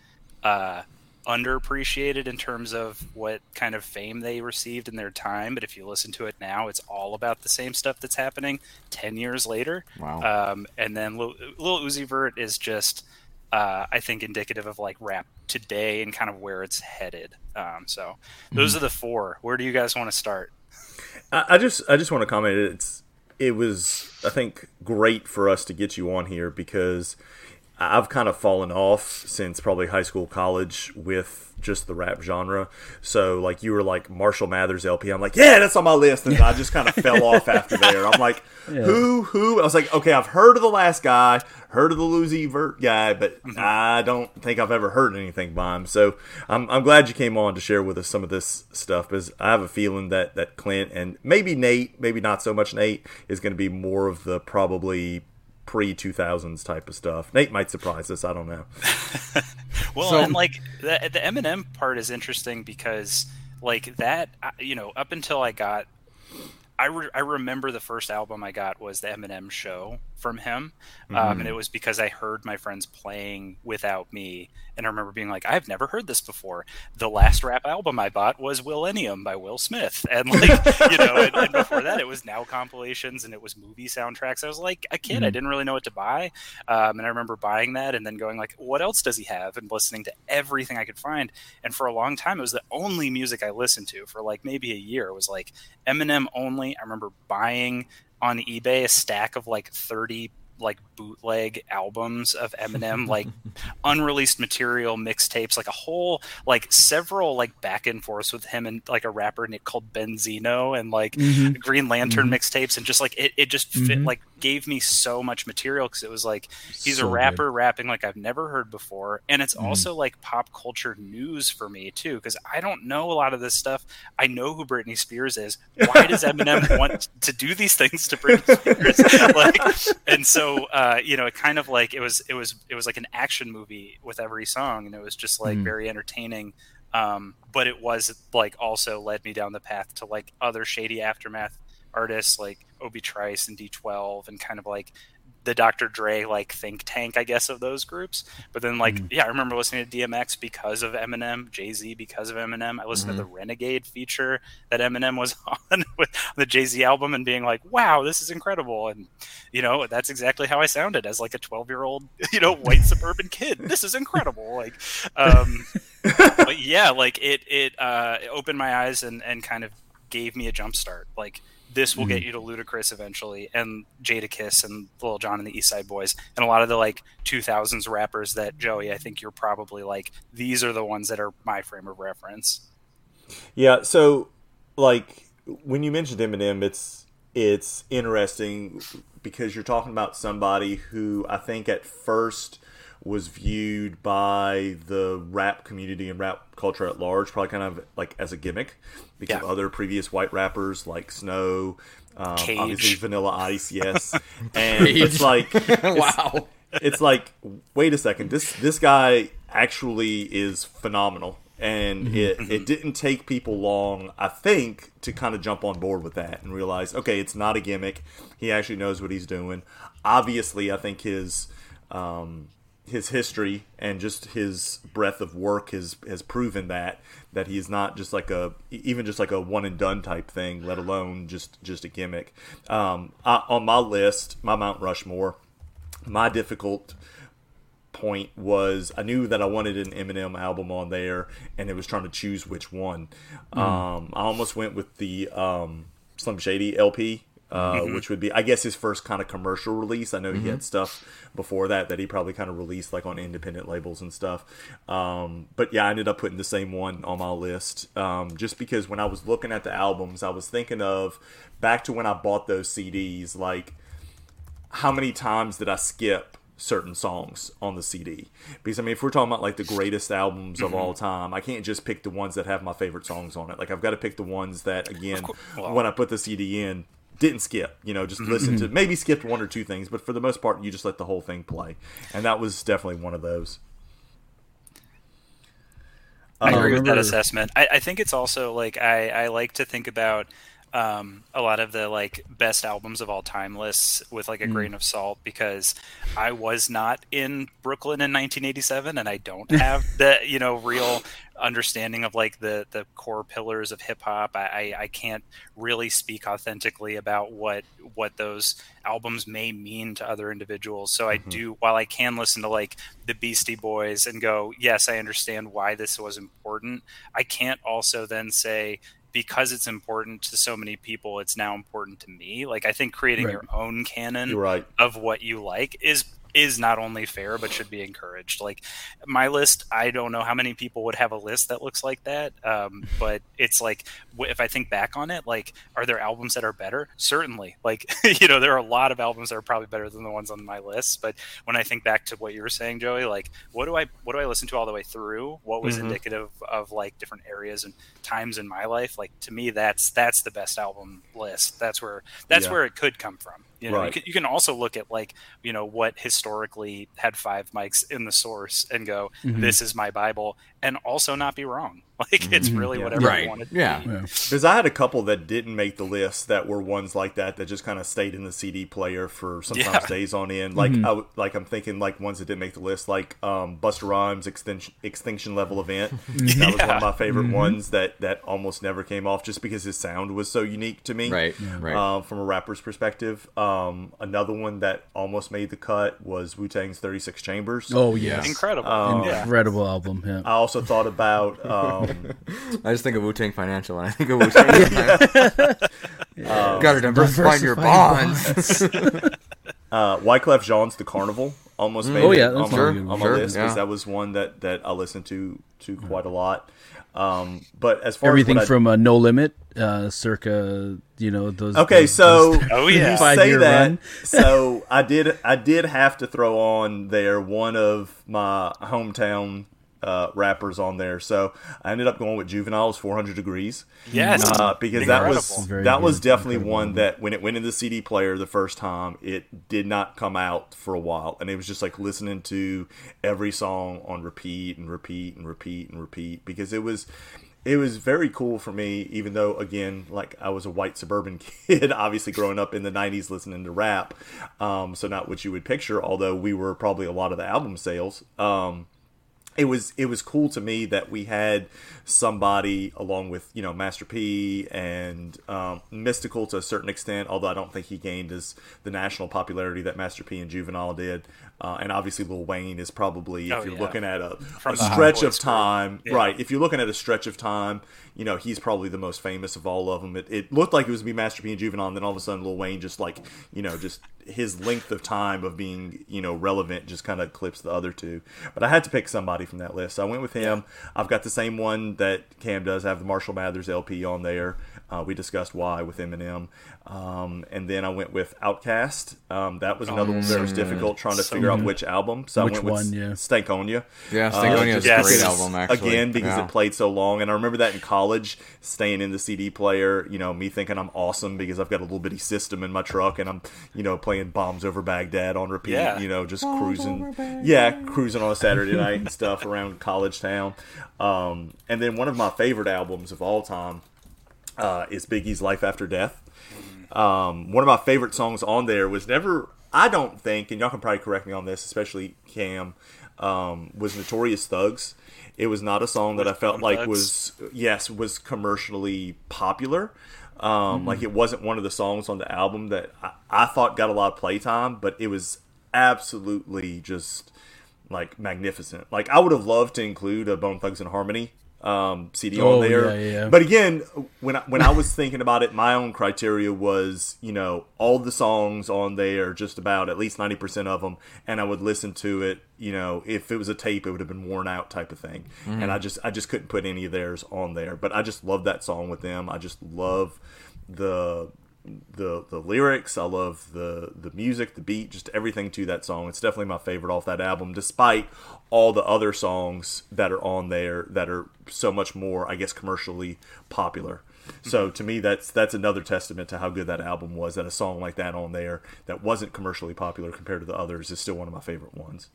uh, underappreciated in terms of what kind of fame they received in their time. But if you listen to it now, it's all about the same stuff that's happening 10 years later. wow. Um, and then Lil, Lil Uzi Vert is just, uh, I think, indicative of like rap today and kind of where it's headed. Um, so those are the four. Where do you guys want to start? I, I just I just want to comment. It's it was I think great for us to get you on here because I've kind of fallen off since probably high school, college with just the rap genre. So like you were like Marshall Mathers LP. I'm like, yeah, that's on my list, and I just kind of fell off after there. I'm like, who who? I was like, okay, I've heard of the last guy, heard of the Lucy Vert guy, but mm-hmm. I don't think I've ever heard anything by him. So I'm I'm glad you came on to share with us some of this stuff because I have a feeling that that Clint and maybe Nate, maybe not so much Nate, is going to be more of the probably pre 2000s type of stuff. Nate might surprise us. I don't know. Well, So- and like the the Eminem part is interesting because like that, uh, you know, up until I got I, re- I remember the first album I got was the Eminem Show from him, um, Mm-hmm. and it was because I heard my friends playing without me, and I remember being like, I've never heard this before. The last rap album I bought was Willennium by Will Smith, and like you know, and, and before that it was now compilations and it was movie soundtracks. I was like a kid, I Mhm. didn't really know what to buy, um, and I remember buying that and then going like, what else does he have, and listening to everything I could find. And for a long time, it was the only music I listened to for like maybe a year. It was like Eminem only. I remember buying on eBay a stack of like 30 like bootleg albums of Eminem, like unreleased material, mixtapes, like a whole, like several like back and forths with him and like a rapper Nick called Benzino and like Mhm. Green Lantern Mhm. mixtapes and just like it, it just fit, Mhm. like gave me so much material because it was like he's So a good. rapper rapping like I've never heard before, and it's Mhm. also like pop culture news for me too because I don't know a lot of this stuff. I know who Britney Spears is. Why does Eminem want to do these things to Britney Spears? like, and so uh, you know, it kind of like it was it was it was like an action movie with every song, and it was just like Mhm. very entertaining. Um, but it was like also led me down the path to like other shady aftermath artists like Obi Trice and D12 and kind of like the Dr. Dre like think tank, I guess, of those groups. But then like Mhm. yeah, I remember listening to DMX because of Eminem, Jay Z because of Eminem. I listened Mhm. to the Renegade feature that Eminem was on with the Jay Z album and being like, wow, this is incredible. And you know, that's exactly how I sounded as like a twelve year old, you know, white suburban kid. This is incredible. Like um but yeah, like it it uh it opened my eyes and and kind of gave me a jump start. Like this will get mm-hmm. you to Ludacris eventually, and Jadakiss and Lil Jon and the East Side Boys, and a lot of the like 2000s rappers that Joey, I think you're probably like these are the ones that are my frame of reference. Yeah, so like when you mentioned Eminem, it's it's interesting because you're talking about somebody who I think at first was viewed by the rap community and rap culture at large, probably kind of like as a gimmick because of Yeah. other previous white rappers like Snow, um, obviously Vanilla Ice, yes, and Cage. it's like wow. it's like wait a second this this guy actually is phenomenal. And it, it didn't take people long i think to kind of jump on board with that and realize okay it's not a gimmick. He actually knows what he's doing. Obviously i think his um, his history and just his breadth of work has has proven that that he's not just like a even just like a one and done type thing let alone just just a gimmick um, I, on my list my mount rushmore my difficult point was I knew that I wanted an Eminem album on there, and it was trying to choose which one. Um, I almost went with the um, Slim Shady LP. Uh, Which would be, I guess, his first kind of commercial release. I know he had stuff before that that he probably kind of released like on independent labels and stuff. Um, but yeah, I ended up putting the same one on my list um, just because when I was looking at the albums, I was thinking of back to when I bought those CDs, like how many times did I skip certain songs on the CD? Because I mean, if we're talking about like the greatest albums of all time, I can't just pick the ones that have my favorite songs on it. Like I've got to pick the ones that, again, well- when I put the CD in, didn't skip. You know, just mm-hmm. listen to mm-hmm. maybe skipped one or two things, but for the most part, you just let the whole thing play, and that was definitely one of those. I agree with that um, assessment. I, I think it's also like I, I like to think about um, a lot of the like best albums of all time lists with like a grain of salt because I was not in Brooklyn in 1987 and I don't have the you know real understanding of like the the core pillars of hip hop. I, I I can't really speak authentically about what what those albums may mean to other individuals. So I do while I can listen to like the Beastie Boys and go, yes, I understand why this was important. I can't also then say because it's important to so many people, it's now important to me. Like I think creating Right. your own canon right. of what you like is is not only fair but should be encouraged. Like my list i don't know how many people would have a list that looks like that um, but it's like if i think back on it like are there albums that are better? Certainly. Like you know there are a lot of albums that are probably better than the ones on my list but when i think back to what you were saying joey like what do i what do i listen to all the way through? What was Mhm. indicative of like different areas and times in my life? Like to me that's that's the best album list. That's where that's Yeah. where it could come from you know, you, can, you can also look at like you know what historically had five mics in the source and go, Mhm. "This is my Bible," and also not be wrong. Like it's really Yeah. whatever Right. you want to Yeah. be. Yeah. Because I had a couple that didn't make the list that were ones like that that just kind of stayed in the CD player for sometimes Yeah. days on end. Like I w like I'm thinking like ones that didn't make the list, like um, Busta Rhymes Extinction Extinction Level Event. That was one of my favorite ones that that almost never came off just because his sound was so unique to me. Right. Right. Um, from a rapper's perspective, um, another one that almost made the cut was Wu Tang's Thirty Six Chambers. Oh yeah, Incredible. Um, yeah. incredible album. Yeah. I also thought about um, I just think of Wu Tang Financial, and I think of Wu Tang. Got to diversify your bonds. Uh, Wyclef Jean's "The Carnival" almost made Oh, it yeah, that's on, my, a on my Sure, list because yeah. that was one that, that I listened to to quite a lot. Um, but as far Everything as what I- from uh, No Limit, uh, circa you know those. okay, those- so Oh, yeah. you say that, run. so I did I did have to throw on there one of my hometown uh, rappers on there. So I ended up going with Juvenile's 400 Degrees. Yes. uh, because that was Very that was definitely Incredible one that when it went in the CD player the first time, it did not come out for a while, and it was just like listening to every song on repeat and repeat and repeat and repeat because it was. It was very cool for me, even though, again, like I was a white suburban kid, obviously growing up in the 90s listening to rap. Um, so, not what you would picture, although we were probably a lot of the album sales. Um, it was it was cool to me that we had somebody along with you know Master P and um, Mystikal to a certain extent, although I don't think he gained as the national popularity that Master P and Juvenile did. Uh, and obviously, Lil Wayne is probably if Oh, you're yeah. looking at a, a stretch of time, Yeah. right? If you're looking at a stretch of time, you know he's probably the most famous of all of them. It, it looked like it was gonna be Master P and Juvenile, and then all of a sudden Lil Wayne just like you know just his length of time of being you know relevant just kind of eclipsed the other two. But I had to pick somebody from that list, so I went with him. I've got the same one that Cam does. I have the Marshall Mathers LP on there. Uh, we discussed why with Eminem, um, and then I went with OutKast. Um, that was another one that was difficult trying to So figure out which album. So Which I went with one, yeah. Stankonia. Yeah, Uh, Stankonia is just a great album, actually. Again, because Yeah. it played so long, and I remember that in college, staying in the CD player. You know, me thinking I'm awesome because I've got a little bitty system in my truck, and I'm, you know, playing "Bombs Over Baghdad" on repeat. Yeah. You know, just cruising. Yeah, cruising on a Saturday night and stuff around college town. Um, and then one of my favorite albums of all time uh, is Biggie's "Life After Death." Um, one of my favorite songs on there was never, I don't think, and y'all can probably correct me on this, especially Cam, um, was Notorious Thugs. It was not a song that I felt like was, yes, was commercially popular. Um, Like it wasn't one of the songs on the album that I, I thought got a lot of playtime, but it was absolutely just like magnificent. Like I would have loved to include a Bone Thugs and Harmony um, CD Oh, on there. yeah, yeah. But again, when I, when I was thinking about it, my own criteria was you know all the songs on there, just about at least ninety percent of them, and I would listen to it. You know, if it was a tape, it would have been worn out type of thing, and I just I just couldn't put any of theirs on there. But I just love that song with them. I just love the the the lyrics. I love the the music, the beat, just everything to that song. It's definitely my favorite off that album, despite all the other songs that are on there that are so much more, I guess, commercially popular. So to me, that's that's another testament to how good that album was. That a song like that on there that wasn't commercially popular compared to the others is still one of my favorite ones.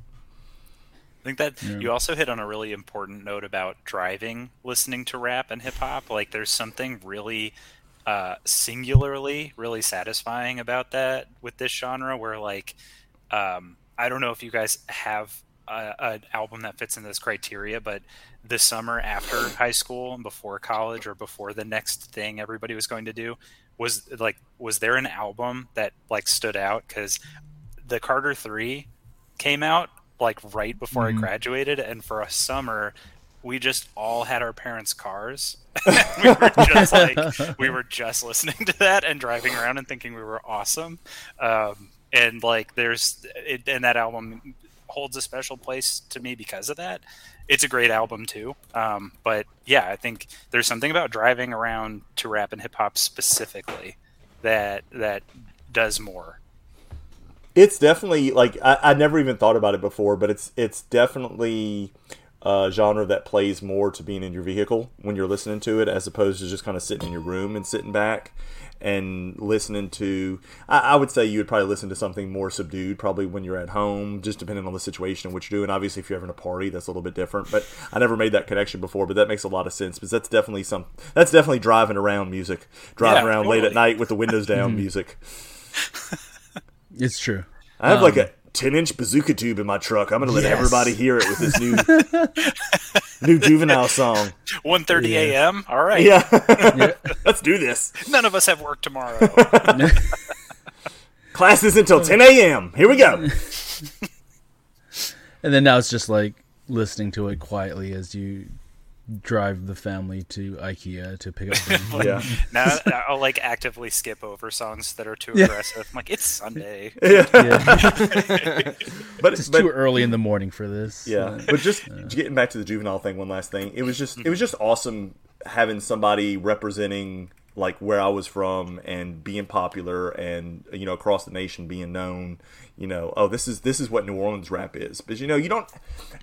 I think that you also hit on a really important note about driving, listening to rap and hip hop. Like, there's something really uh, singularly, really satisfying about that with this genre. Where, like, um, I don't know if you guys have an album that fits in this criteria, but the summer after high school and before college, or before the next thing everybody was going to do, was like, was there an album that like stood out? Because the Carter Three came out like right before I graduated, and for a summer, we just all had our parents' cars. we were just like we were just listening to that and driving around and thinking we were awesome. Um, and like there's it, and that album holds a special place to me because of that. It's a great album too. Um, but yeah, I think there's something about driving around to rap and hip hop specifically that that does more. It's definitely like I, I never even thought about it before, but it's it's definitely uh, genre that plays more to being in your vehicle when you're listening to it, as opposed to just kind of sitting in your room and sitting back and listening to. I, I would say you would probably listen to something more subdued, probably when you're at home, just depending on the situation and what you're doing. Obviously, if you're having a party, that's a little bit different. But I never made that connection before, but that makes a lot of sense because that's definitely some. That's definitely driving around music, driving Yeah, around late at night with the windows down music. It's true. I have like Um, a 10 inch bazooka tube in my truck. I'm going to let Yes. everybody hear it with this new new juvenile song. 1.30 a.m. All right. Yeah. Yeah. Let's do this. None of us have work tomorrow. Class is until 10 a.m. Here we go. And then now it's just like listening to it quietly as you drive the family to IKEA to pick up. things. Yeah. now I'll like actively skip over songs that are too Yeah. aggressive. I'm like, it's Sunday. yeah. But, It's but too early in the morning for this. yeah, Uh, but just getting back to the juvenile thing, one last thing. It was just it was just awesome having somebody representing like where I was from and being popular and you know across the nation being known. You know, oh this is this is what New Orleans rap is. But you know, you don't.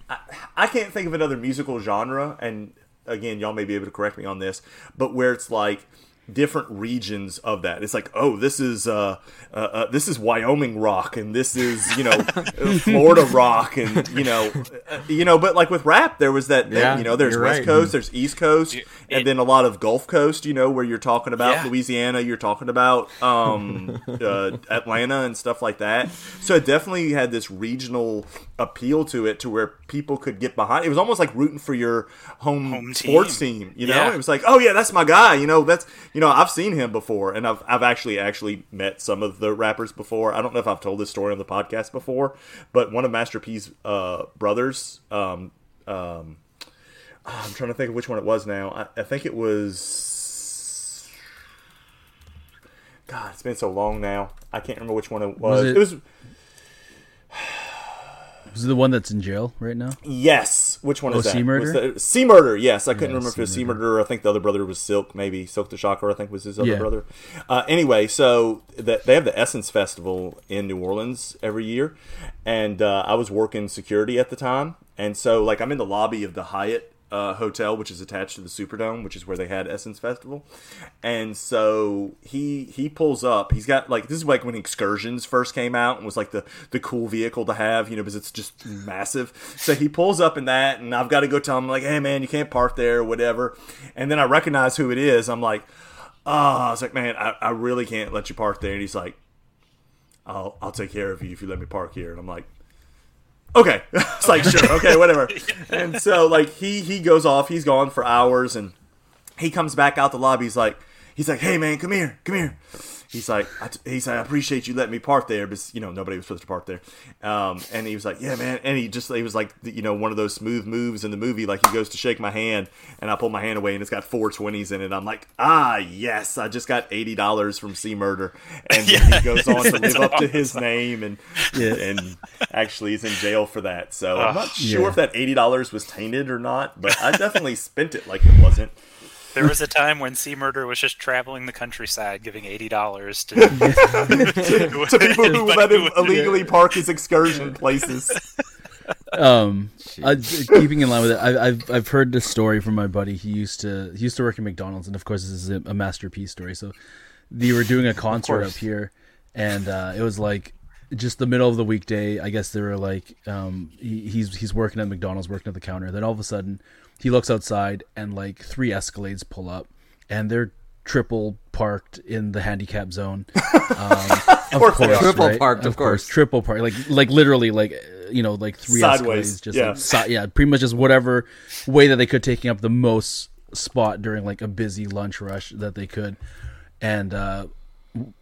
I, I can't think of another musical genre, and again, y'all may be able to correct me on this, but where it's like different regions of that. It's like, oh, this is uh, uh, uh, this is Wyoming rock, and this is you know Florida rock, and you know, uh, you know. But like with rap, there was that, that, Yeah, you know, there's West right. Coast, there's East Coast, It- and then a lot of Gulf Coast. You know, where you're talking about Yeah. Louisiana, you're talking about um, uh, Atlanta and stuff like that. So it definitely had this regional appeal to it, to where people could get behind. It was almost like rooting for your home, Home sports team. team. You know, Yeah. it was like, oh yeah, that's my guy. You know, that's you know, I've seen him before, and I've I've actually actually met some of the rappers before. I don't know if I've told this story on the podcast before, but one of Master P's uh, brothers. Um, um, I'm trying to think of which one it was now. I, I think it was. God, it's been so long now. I can't remember which one it was. Was it, it- was it the one that's in jail right now? Yes. Which one Oh, is that? C-Murder? That- Sea Murder. Yes, I couldn't Yeah, remember if it was Sea C-Murder. I think the other brother was Silk. Maybe Silk the Shocker. I think was his other Yeah. brother. Uh, anyway, so that they have the Essence Festival in New Orleans every year, and uh, I was working security at the time, and so like I'm in the lobby of the Hyatt. Uh, hotel, which is attached to the Superdome, which is where they had Essence Festival, and so he he pulls up. He's got like this is like when Excursions first came out and was like the the cool vehicle to have, you know, because it's just massive. So he pulls up in that, and I've got to go tell him like, hey man, you can't park there, or whatever. And then I recognize who it is. I'm like, oh, I was like, man, I, I really can't let you park there. And he's like, I'll I'll take care of you if you let me park here. And I'm like, okay. it's like sure, okay, whatever. And so like he he goes off. He's gone for hours, and he comes back out the lobby. He's like, he's like, hey man, come here, come here. He's like, I t- he's like, I appreciate you letting me park there, but you know nobody was supposed to park there. Um, and he was like, yeah man, and he just he was like, you know, one of those smooth moves in the movie. Like he goes to shake my hand, and I pull my hand away, and it's got four twenties in it. I'm like, ah yes, I just got eighty dollars from C-Murder, and then he goes on to live up to his name, and Yeah. and actually is in jail for that. So I'm not sure Yeah. if that eighty dollars was tainted or not, but I definitely spent it like it wasn't. There was a time when C-Murder was just traveling the countryside, giving eighty dollars to, to people who let him illegally park his excursion places. Um, uh, keeping in line with it, I, I've I've heard this story from my buddy. He used to he used to work at McDonald's, and of course, this is a, a Master P story. So, they were doing a concert up here, and uh, it was like just the middle of the weekday. I guess they were like, um, he, he's he's working at McDonald's, working at the counter. Then all of a sudden, he looks outside, and like three Escalades pull up, and they're triple parked in the handicap zone. Um, of course they are. Triple parked, of course. triple parked, like like literally, like uh, you know, like three Sideways, Escalades, just yeah. like si- yeah, pretty much just whatever way that they could, taking up the most spot during like a busy lunch rush that they could, and uh,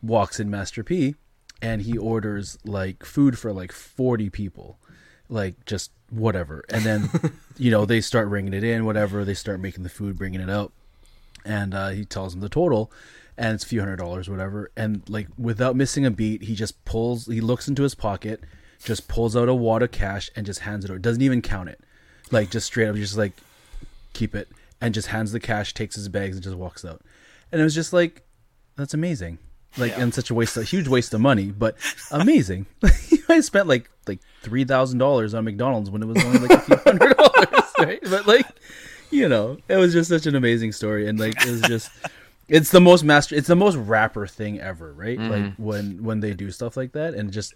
walks in Master P, and he orders like food for like forty people, like just whatever, and then you know they start ringing it in, whatever, they start making the food, bringing it out, and uh, he tells them the total. And it's a few hundred dollars, whatever. And like without missing a beat, he just pulls. He looks into his pocket, just pulls out a wad of cash and just hands it over. Doesn't even count it, like just straight up, just like keep it, and just hands the cash, takes his bags, and just walks out. And it was just like, that's amazing. Like, and such a waste, a huge waste of money, but amazing. I spent like like three thousand dollars on McDonald's when it was only like a few hundred dollars, right? But like, you know, it was just such an amazing story, and like it was just. It's the most master. It's the most rapper thing ever, right? Mm-hmm. Like when when they do stuff like that, and just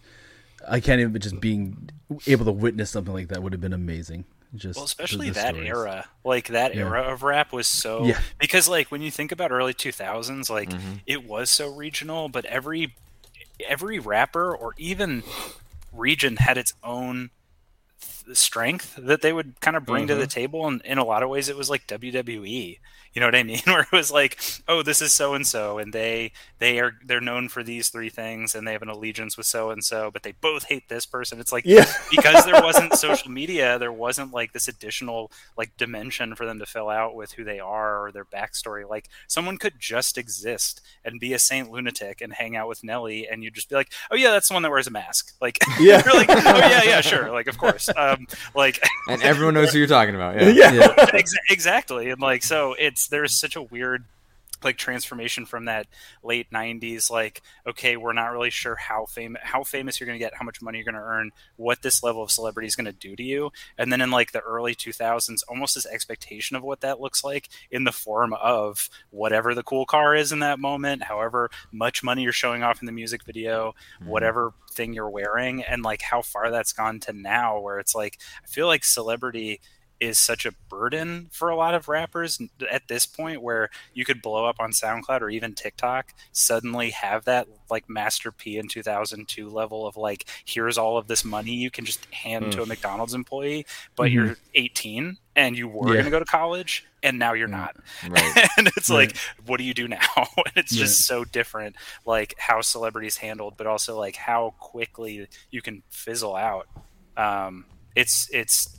I can't even just being able to witness something like that would have been amazing. Just Well, especially that stories. era, like that Yeah. era of rap was so Yeah. because like when you think about early 2000s, like Mm-hmm. it was so regional, but every every rapper or even region had its own th- strength that they would kind of bring to Mm-hmm. the table and in a lot of ways it was like WWE you know what I mean where it was like oh this is so and so and they they are they're known for these three things and they have an allegiance with so and so but they both hate this person it's like Yeah. because there wasn't social media there wasn't like this additional like dimension for them to fill out with who they are or their backstory like someone could just exist and be a St. Lunatic and hang out with Nelly and you'd just be like oh yeah that's the one that wears a mask like Yeah. you're like oh yeah yeah sure like of course um like and everyone knows who you're talking about. Yeah. yeah. Ex- exactly and like so it's there's such a weird like transformation from that late 90s like okay we're not really sure how famous how famous you're going to get how much money you're going to earn what this level of celebrity is going to do to you. And then in like the early 2000s almost this expectation of what that looks like in the form of whatever the cool car is in that moment however much money you're showing off in the music video mm-hmm. whatever thing you're wearing and like how far that's gone to now where it's like i feel like celebrity is such a burden for a lot of rappers at this point where you could blow up on SoundCloud or even TikTok, suddenly have that like Master P in 2002 level of like, here's all of this money you can just hand to a McDonald's employee, but you're 18 and you were Yeah. going to go to college and now you're not. Right. and it's Right. like, what do you do now? and it's just so different, like how celebrities handled, but also like how quickly you can fizzle out. Um, it's, it's,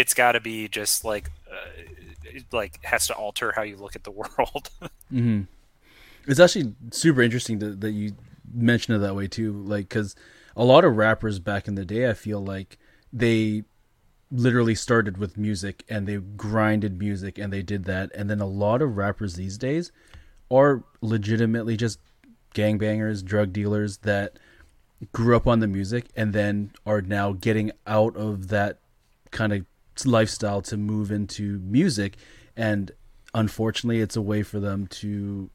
it's got to be just like uh, like has to alter how you look at the world. hmm It's actually super interesting to, that you mention it that way too. Like, because a lot of rappers back in the day, I feel like they literally started with music and they grinded music and they did that. And then a lot of rappers these days are legitimately just gangbangers, drug dealers that grew up on the music and then are now getting out of that kind of lifestyle to move into music and unfortunately it's a way for them to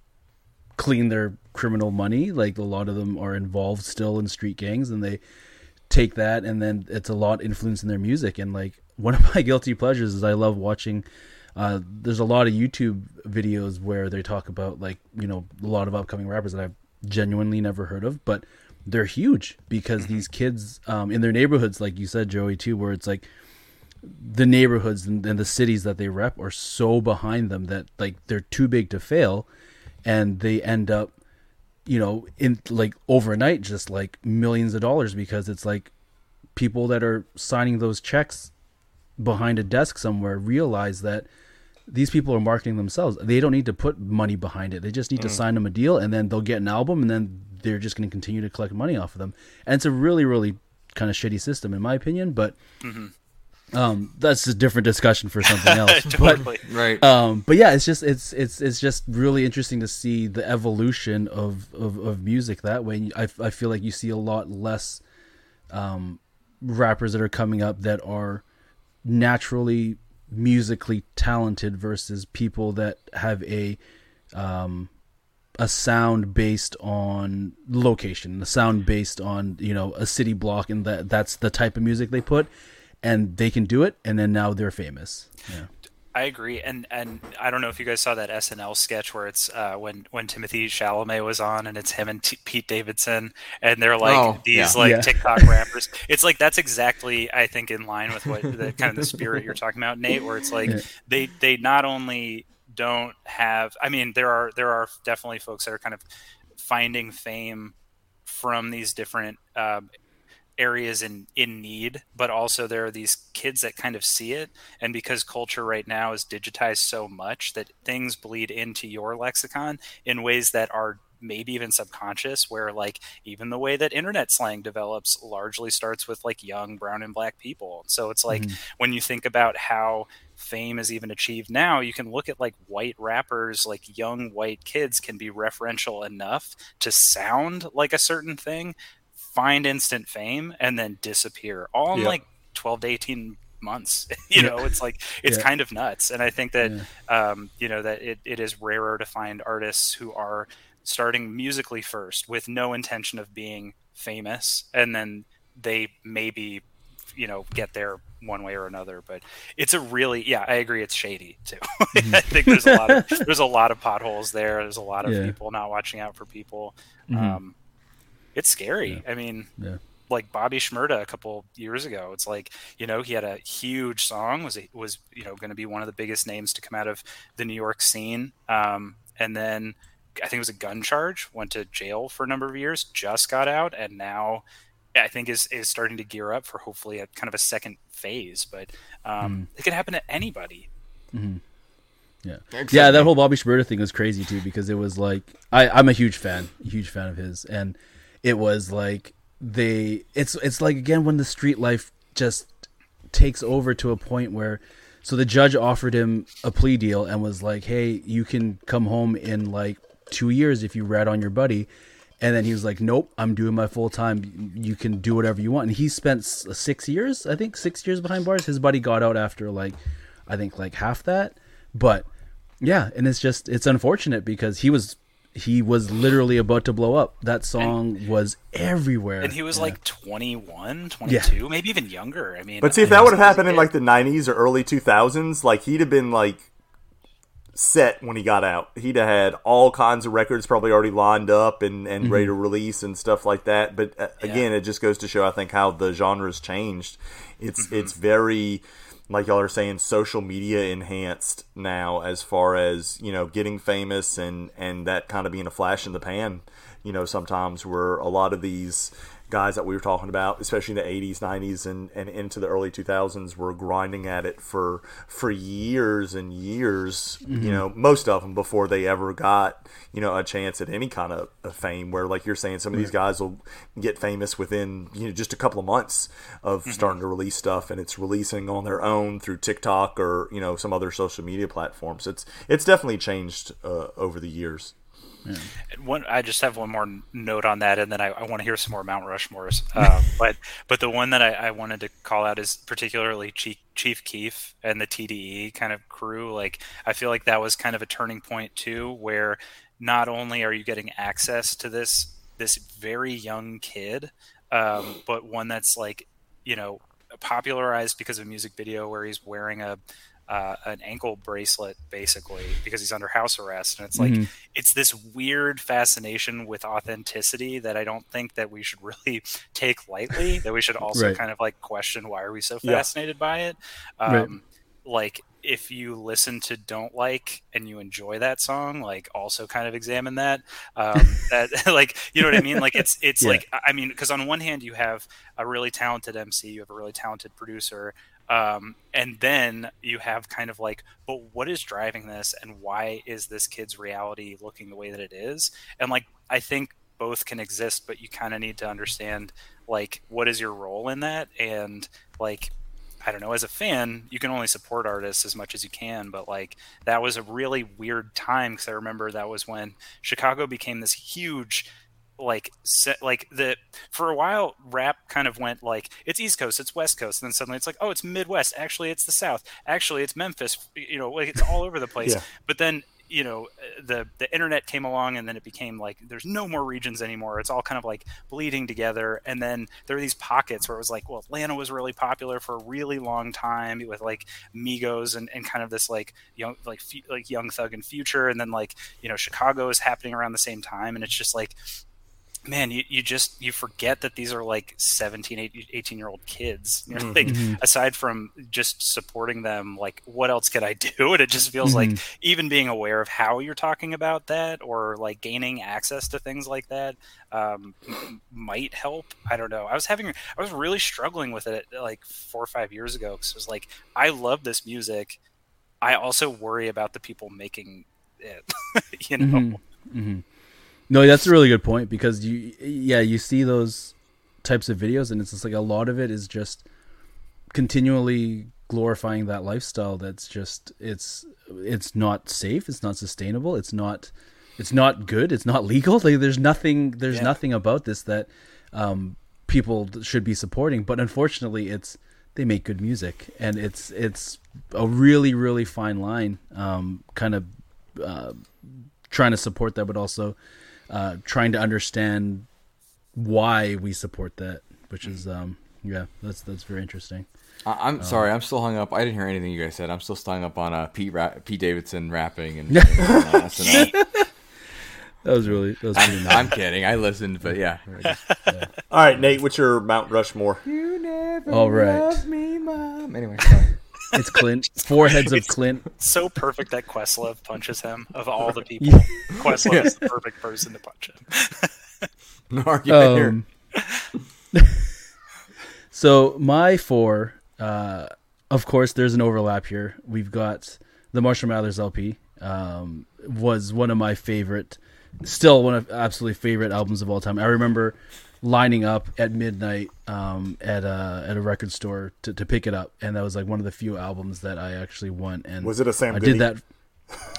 clean their criminal money. Like a lot of them are involved still in street gangs and they take that and then it's a lot influencing their music. And like one of my guilty pleasures is I love watching uh, there's a lot of YouTube videos where they talk about like you know a lot of upcoming rappers that I've genuinely never heard of but they're huge because these kids um, in their neighborhoods like you said Joey too where it's like the neighborhoods and, and the cities that they rep are so behind them that like they're too big to fail. And they end up you know in like overnight just like millions of dollars because it's like people that are signing those checks behind a desk somewhere realize that these people are marketing themselves. They don't need to put money behind it. They just need to mm. sign them a deal and then they'll get an album and then they're just going to continue to collect money off of them. And it's a really really kind of shitty system in my opinion but mm-hmm. Um that's a different discussion for something else but. Right. um but yeah it's just it's it's it's just really interesting to see the evolution of of, of music that way I, I feel like you see a lot less um rappers that are coming up that are naturally musically talented versus people that have a um a sound based on location a sound based on you know a city block and that that's the type of music they put and they can do it and then now they're famous yeah I agree, and and I don't know if you guys saw that SNL sketch where it's uh, when when Timothée Chalamet was on, and it's him and T- Pete Davidson, and they're like Oh, these yeah. like Yeah. TikTok rappers. It's like that's exactly I think in line with what the kind of the spirit you're talking about, Nate. Where it's like Yeah. they they not only don't have, I mean, there are there are definitely folks that are kind of finding fame from these different um, areas in in need but also there are these kids that kind of see it. And because culture right now is digitized so much that things bleed into your lexicon in ways that are maybe even subconscious where like even the way that internet slang develops largely starts with like young brown and black people. So it's like mm-hmm. when you think about how fame is even achieved now you can look at like white rappers like young white kids can be referential enough to sound like a certain thing find instant fame and then disappear all in Yep. like 12 to 18 months. You know it's like it's Yeah. kind of nuts. And i think that um, you know that it, it is rarer to find artists who are starting musically first with no intention of being famous and then they maybe you know get there one way or another. But it's a really yeah i agree it's shady too. I think there's a lot of there's a lot of potholes there. There's a lot of Yeah. people not watching out for people. Mhm. um, it's scary i mean Yeah. like Bobby Shmurda a couple years ago. It's like you know he had a huge song was was you know going to be one of the biggest names to come out of the New York scene, um, and then I think it was a gun charge. Went to jail for a number of years. Just got out, and now I think is is starting to gear up for hopefully a kind of a second phase. But um, it can happen to anybody. Yeah, Except yeah. That whole Bobby Shmurda thing was crazy too because it was like I, I'm a huge fan, a huge fan of his, and it was like they. It's it's like again when the street life just takes over to a point where, so the judge offered him a plea deal and was like, "Hey, you can come home in like two years if you rat on your buddy." And then he was like, "Nope, I'm doing my full time. You can do whatever you want." And he spent six years, I think, six years behind bars. His buddy got out after like, I think like half that. But yeah, and it's just it's unfortunate because he was he was literally about to blow up. That song was everywhere. And he was Yeah. like 21, 22, maybe even younger. I mean, But see, if that would have happened in like the '90s or early 2000s, like he'd have been like set when he got out. He'd have had all kinds of records probably already lined up and, and ready to release and stuff like that. But uh, again, it just goes to show, I think, how the genre's changed. It's it's very like y'all are saying, social media enhanced now as far as you know getting famous and and that kind of being a flash in the pan. You know, sometimes where a lot of these guys that we were talking about, especially in the 80s, 90s, and, and into the early 2000s, were grinding at it for for years and years. You know, most of them before they ever got you know a chance at any kind of, of fame. Where, like you're saying, some of these guys will get famous within you know just a couple of months of starting to release stuff, and it's releasing on their own through TikTok or you know some other social media platforms. It's it's definitely changed uh, over the years. One i just have one more note on that and then i, I want to hear some more mount rushmores. Uh, but but the one that I, I wanted to call out is particularly chief, chief keef and the tde kind of crew. Like i feel like that was kind of a turning point too where not only are you getting access to this this very young kid um, but one that's like you know popularized because of a music video where he's wearing a uh, an ankle bracelet basically because he's under house arrest and it's like Mhm. it's this weird fascination with authenticity that I don't think that we should really take lightly. that we should also Right. kind of like question why are we so Yeah. fascinated by it. Um, Right. Like if you listen to "Don't Like" and you enjoy that song, like also kind of examine that. Um, that like you know what I mean? Like it's it's Yeah. like I mean because on one hand you have a really talented MC, you have a really talented producer, um, and then you have kind of like, but what is driving this, and why is this kid's reality looking the way that it is? And like, I think both can exist, but you kind of need to understand like what is your role in that, and like. I don't know. As a fan, you can only support artists as much as you can, but like that was a really weird time because I remember that was when Chicago became this huge like set like the for a while rap kind of went like it's east coast it's west coast and then suddenly it's like oh it's midwest actually it's the south actually it's memphis you know like it's all over the place. Yeah. but then you know the the internet came along and then it became like there's no more regions anymore it's all kind of like bleeding together. And then there were these pockets where it was like well atlanta was really popular for a really long time with like migos and, and kind of this like young like like young thug and future. And then like you know chicago is happening around the same time and it's just like man you, you just you forget that these are like 17 18 year old kids. You're like aside from just supporting them like what else could i do? And it just feels like even being aware of how you're talking about that or like gaining access to things like that um, might help. I don't know. I was having i was really struggling with it like four or five years ago because it was like i love this music. I also worry about the people making it you know? Mhm. No, that's a really good point because you, yeah, you see those types of videos, and it's just like a lot of it is just continually glorifying that lifestyle. That's just it's it's not safe. It's not sustainable. It's not it's not good. It's not legal. Like there's nothing there's Yeah. nothing about this that um people should be supporting. But unfortunately, it's they make good music, and it's it's a really really fine line. Um, kind of uh, trying to support that, but also uh, trying to understand why we support that, which is um, yeah, that's that's very interesting. I- I'm sorry, I'm still hung up. I didn't hear anything you guys said. I'm still hung up on uh, Pete Ra- Pete Davidson rapping and. and uh, SNL. That was really that was really nice. I'm kidding. I listened, but yeah. All right, Nate, what's your Mount Rushmore? You never All right. loved me, mom. Anyway, sorry. It's Clint. Four heads of Clint. So perfect that Questlove punches him. Of all the people, Yeah. Questlove is the perfect person to punch him. no argument here. Um, so my four, uh, of course, there's an overlap here. We've got the Marshall Mathers LP. Um, was one of my favorite, still one of absolutely favorite albums of all time. I remember lining up at midnight um, at a at a record store to, to pick it up, and that was like one of the few albums that I actually won. And Was it a Sam I Goody? did that.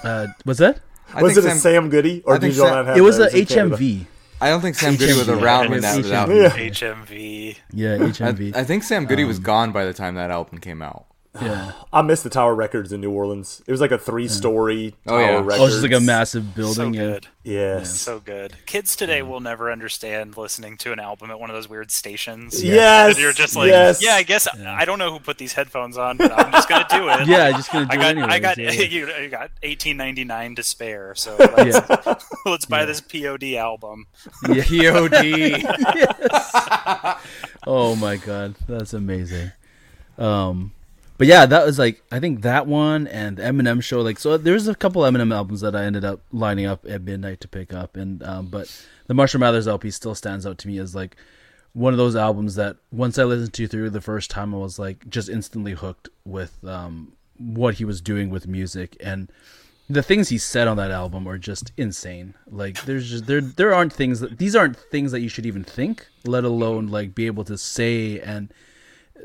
Uh, was that? I Was think it a Sam- Sam Goody, or I think did y'all Sam- not have It was a those Canada? HMV. I don't think Sam Goody was around when that was was out. HMV. Yeah. HMV. Yeah, I, HMV. I think Sam Goody was gone by the time that album came out. Yeah. I missed the Tower Records in New Orleans. It was like a three-story Oh, Tower yeah. Oh, Records. Oh, it's just like a massive So building. yeah. good. Yes. So good. Kids today will never understand listening to an album at one of those weird stations. Yes. And you're just like, yes. yeah, I guess I don't know who put these headphones on, but I'm just gonna do it. Yeah, just gonna do I got, it anyways. I got, yeah. you, you got 18.99 to spare, so let's, let's buy this POD album. Yeah. POD. Oh my god, that's amazing. Um, but yeah, that was like I think that one and the Eminem show. Like, so there's a couple Eminem albums that I ended up lining up at midnight to pick up, and um, but the Marshall Mathers LP still stands out to me as like one of those albums that once I listened to through the first time, I was like just instantly hooked with um what he was doing with music and the things he said on that album are just insane. Like there's just there there aren't things that these aren't things that you should even think, let alone like be able to say and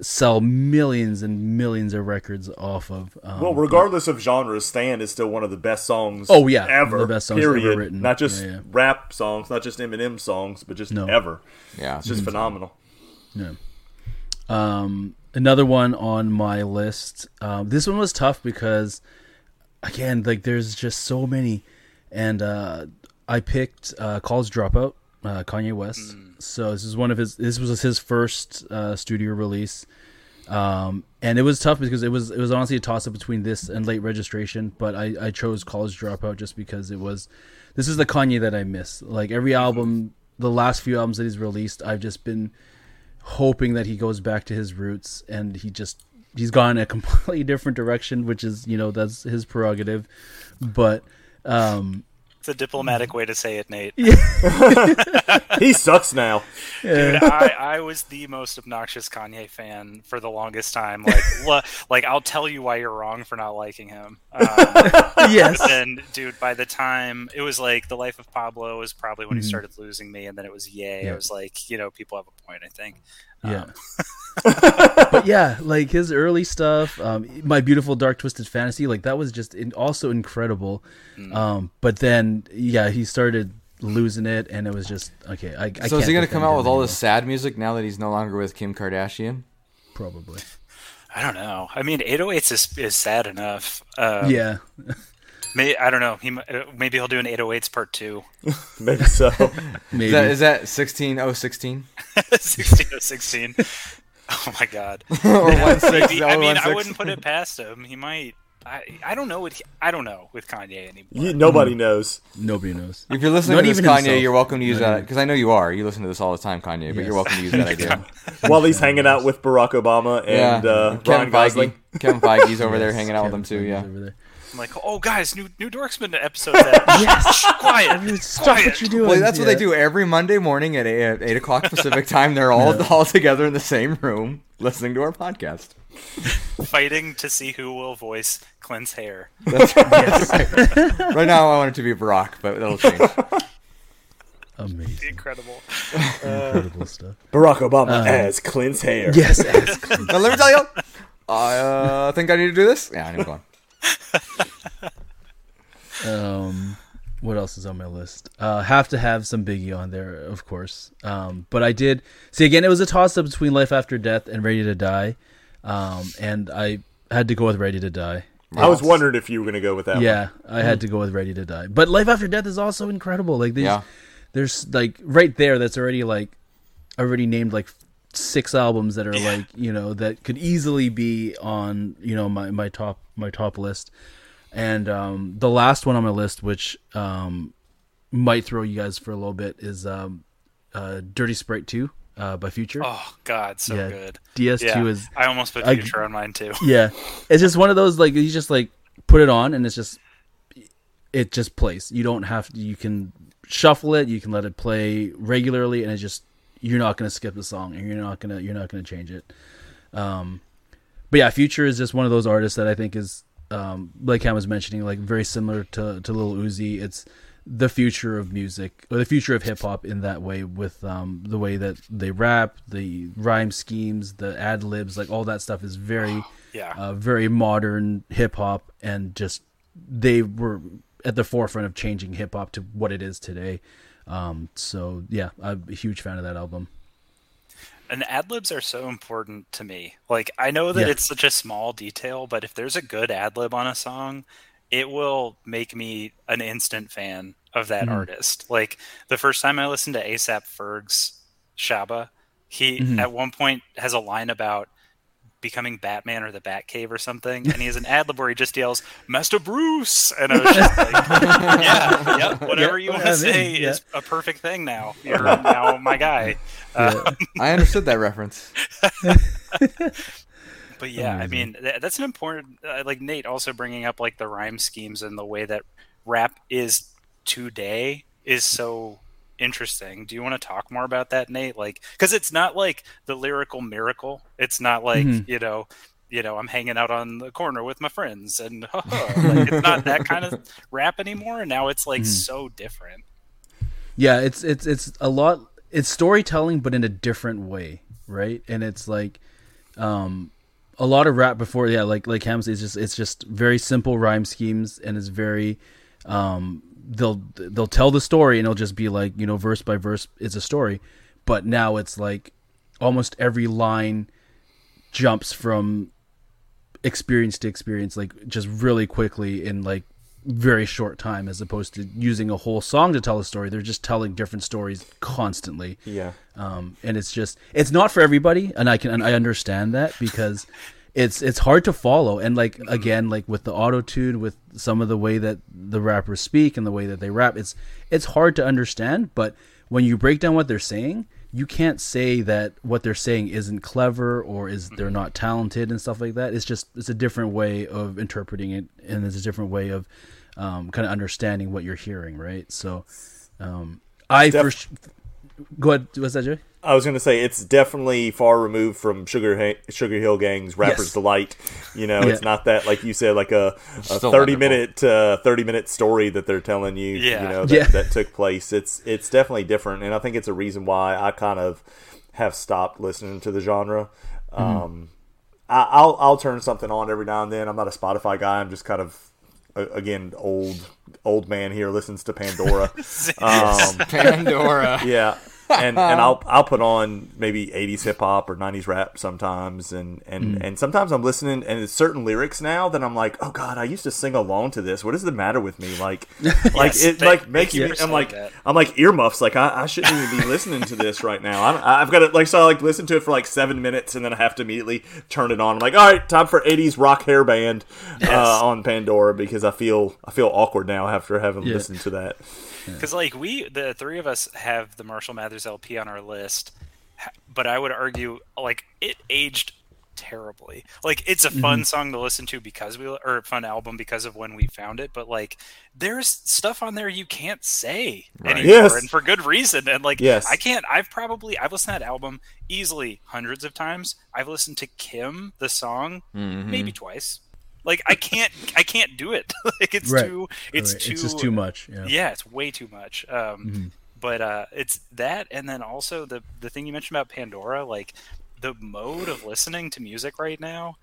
sell millions and millions of records off of. Um, Well, regardless of genre, "Stan" is still one of the best songs. Oh, yeah, ever. the best songs ever written. Not just Yeah, yeah. rap songs, not just Eminem songs, but just No. ever. yeah. It's just phenomenal. Yeah. Um, another one on my list. Um, this one was tough because, again, like there's just so many, and uh, I picked uh, College Dropout, uh, Kanye West. So this is one of his. This was his first uh, studio release, um, and it was tough because it was it was honestly a toss up between this and Late Registration. But I, I chose College Dropout just because it was. This is the Kanye that I miss. Like every album, the last few albums that he's released, I've just been hoping that he goes back to his roots and he just he's gone a completely different direction which is you know that's his prerogative but um It's a diplomatic way to say it, Nate. He sucks now. Dude, I, I was the most obnoxious Kanye fan for the longest time. Like, lo- like I'll tell you why you're wrong for not liking him. Um, yes and dude, by the time it was like the life of Pablo was probably when he started losing me, and then it was Yay. Yeah. It was like you know people have a point. I think. Yeah but yeah like his early stuff um my beautiful dark twisted fantasy like that was just in, also incredible um but then yeah he started losing it and it was just okay i, I So is he going gonna come out with all this sad music now that he's no longer with Kim Kardashian? probably I don't know. I mean, 808s is is sad enough. Um, yeah May, I don't know. He uh, maybe he'll do an 808s part two. Maybe so. maybe Is that, is that 16016? 16 of 16. Oh my god. or Maybe, I mean, I wouldn't put it past him. He might. I, I don't know what he, I don't know with Kanye anymore. You, nobody knows. nobody knows If you're listening Not to this, Kanye, himself. you're welcome to use Not that because I know you are. You listen to this all the time, Kanye, but Yes. you're welcome to use that idea. While he's hanging out with Barack Obama and yeah, uh, Ryan Kevin Gosling. Feige. Kevin Feige's over there hanging out with Kevin him too. Feige's Yeah. Over there. I'm like, oh guys, new new Dorksman episode. That yes, quiet, Stop quiet. what you're doing. Well, that's what they do every Monday morning at eight, at eight o'clock Pacific time. They're all all together in the same room listening to our podcast. Fighting to see who will voice Clint's hair. That's Right Right now, I want it to be Barack, but that'll change. Amazing, Incredible. incredible stuff. Barack Obama as Clint's hair. Yes, ask Clint. now let me tell you, I uh, think I need to do this. Yeah, I'm going. Um, what else is on my list? Uh, have to have some Biggie on there, of course. Um, but I did see again. It was a toss up between Life After Death and Ready to Die, um, and I had to go with Ready to Die. I was wondering if you were going to go with that. Yeah, I had to go with Ready to Die. But Life After Death is also incredible. Like these, Yeah. there's like right there. That's already like already named like six albums that are like you know that could easily be on you know my my top my top list. And um, the last one on my list, which um, might throw you guys for a little bit, is um, uh, Dirty Sprite Two uh, by Future. Oh God, so Yeah, good. DS2 yeah, is I almost put I- Future on mine too. yeah it's just one of those like you just like put it on and it's just it just plays you don't have to you can shuffle it you can let it play regularly and it just you're not going to skip the song and you're not going to you're not to change it um but yeah future is just one of those artists that i think is um like cam was mentioning like very similar to to lil uzi it's the future of music or the future of hip hop in that way with um the way that they rap the rhyme schemes the ad libs like all that stuff is very Yeah. uh, very modern hip hop, and just they were at the forefront of changing hip hop to what it is today. Um, so yeah, I'm a huge fan of that album. And ad libs are so important to me. Like I know that Yeah. it's such a small detail, but if there's a good ad lib on a song, it will make me an instant fan of that Mm-hmm. artist. Like the first time I listened to ASAP Ferg's Shabba, he Mm-hmm. at one point has a line about becoming Batman or the Batcave or something, and he has an ad lib where he just yells "Master Bruce," and I was just like, "Yeah, yep, whatever Yeah, you want to say yeah. is a perfect thing now. You're now my guy." Uh, I understood that reference. But yeah, I mean th- that's an important. Uh, like Nate also bringing up like the rhyme schemes and the way that rap is today is so interesting. Do you want to talk more about that, Nate? Like, because it's not like the lyrical miracle. It's not like Mhm. you know, you know, I'm hanging out on the corner with my friends, and like, it's not that kind of rap anymore. And now it's like Mhm. so different. Yeah, it's it's it's a lot. It's storytelling, but in a different way, right? And it's like, um, a lot of rap before, yeah, like like Cam says, it's just it's just very simple rhyme schemes, and it's very, um, they'll they'll tell the story, and it'll just be like you know verse by verse, it's a story. But now it's like almost every line jumps from experience to experience, like just really quickly in like very short time, as opposed to using a whole song to tell a story. They're just telling different stories constantly Yeah. um, and it's just it's not for everybody and i can and i understand that because it's it's hard to follow. And like again like with the auto tune with some of the way that the rappers speak and the way that they rap it's it's hard to understand. But when you break down what they're saying you can't say that what they're saying isn't clever or is they're not talented and stuff like that. It's just it's a different way of interpreting it. And it's a different way of um, kind of understanding what you're hearing right? So um, i Def- first go ahead. What's that Joey? I was going to say it's definitely far removed from Sugar ha- Sugar Hill Gang's Rapper's Yes. Delight. You know, Yeah. it's not that like you said, like a, a thirty wonderful. minute uh, thirty minute story that they're telling you. Yeah. you know that, Yeah. that took place. It's it's definitely different, and I think it's a reason why I kind of have stopped listening to the genre. Mm-hmm. Um, I, I'll I'll turn something on every now and then. I'm not a Spotify guy. I'm just kind of again old old man here listens to Pandora. um, Pandora. yeah and and I'll I'll put on maybe 80s hip hop or 90s rap sometimes and and Mm. and sometimes I'm listening and it's certain lyrics now that I'm like oh god I used to sing along to this what is the matter with me like like Yes, it thank- like makes you me I'm like that. I'm like earmuffs like I, I shouldn't even be listening to this right now I'm, I've got to like so I like listen to it for like seven minutes and then I have to immediately turn it on I'm like all right time for 80s rock hair band Yes. uh, on Pandora because I feel I feel awkward now after having Yeah. listened to that Because like we, the three of us have the Marshall Mathers LP on our list, but I would argue like it aged terribly. Like it's a fun song to listen to because we or a fun album because of when we found it, but like there's stuff on there you can't say Right. anymore, Yes. and for good reason. And like Yes. I can't. I've probably I've listened to that album easily hundreds of times. I've listened to Kim the song Mhm. maybe twice. Like I can't I can't do it. like it's Right. too it's Right, too it's just too much yeah, yeah it's way too much um Mhm. but uh it's that and then also the the thing you mentioned about pandora like the mode of listening to music right now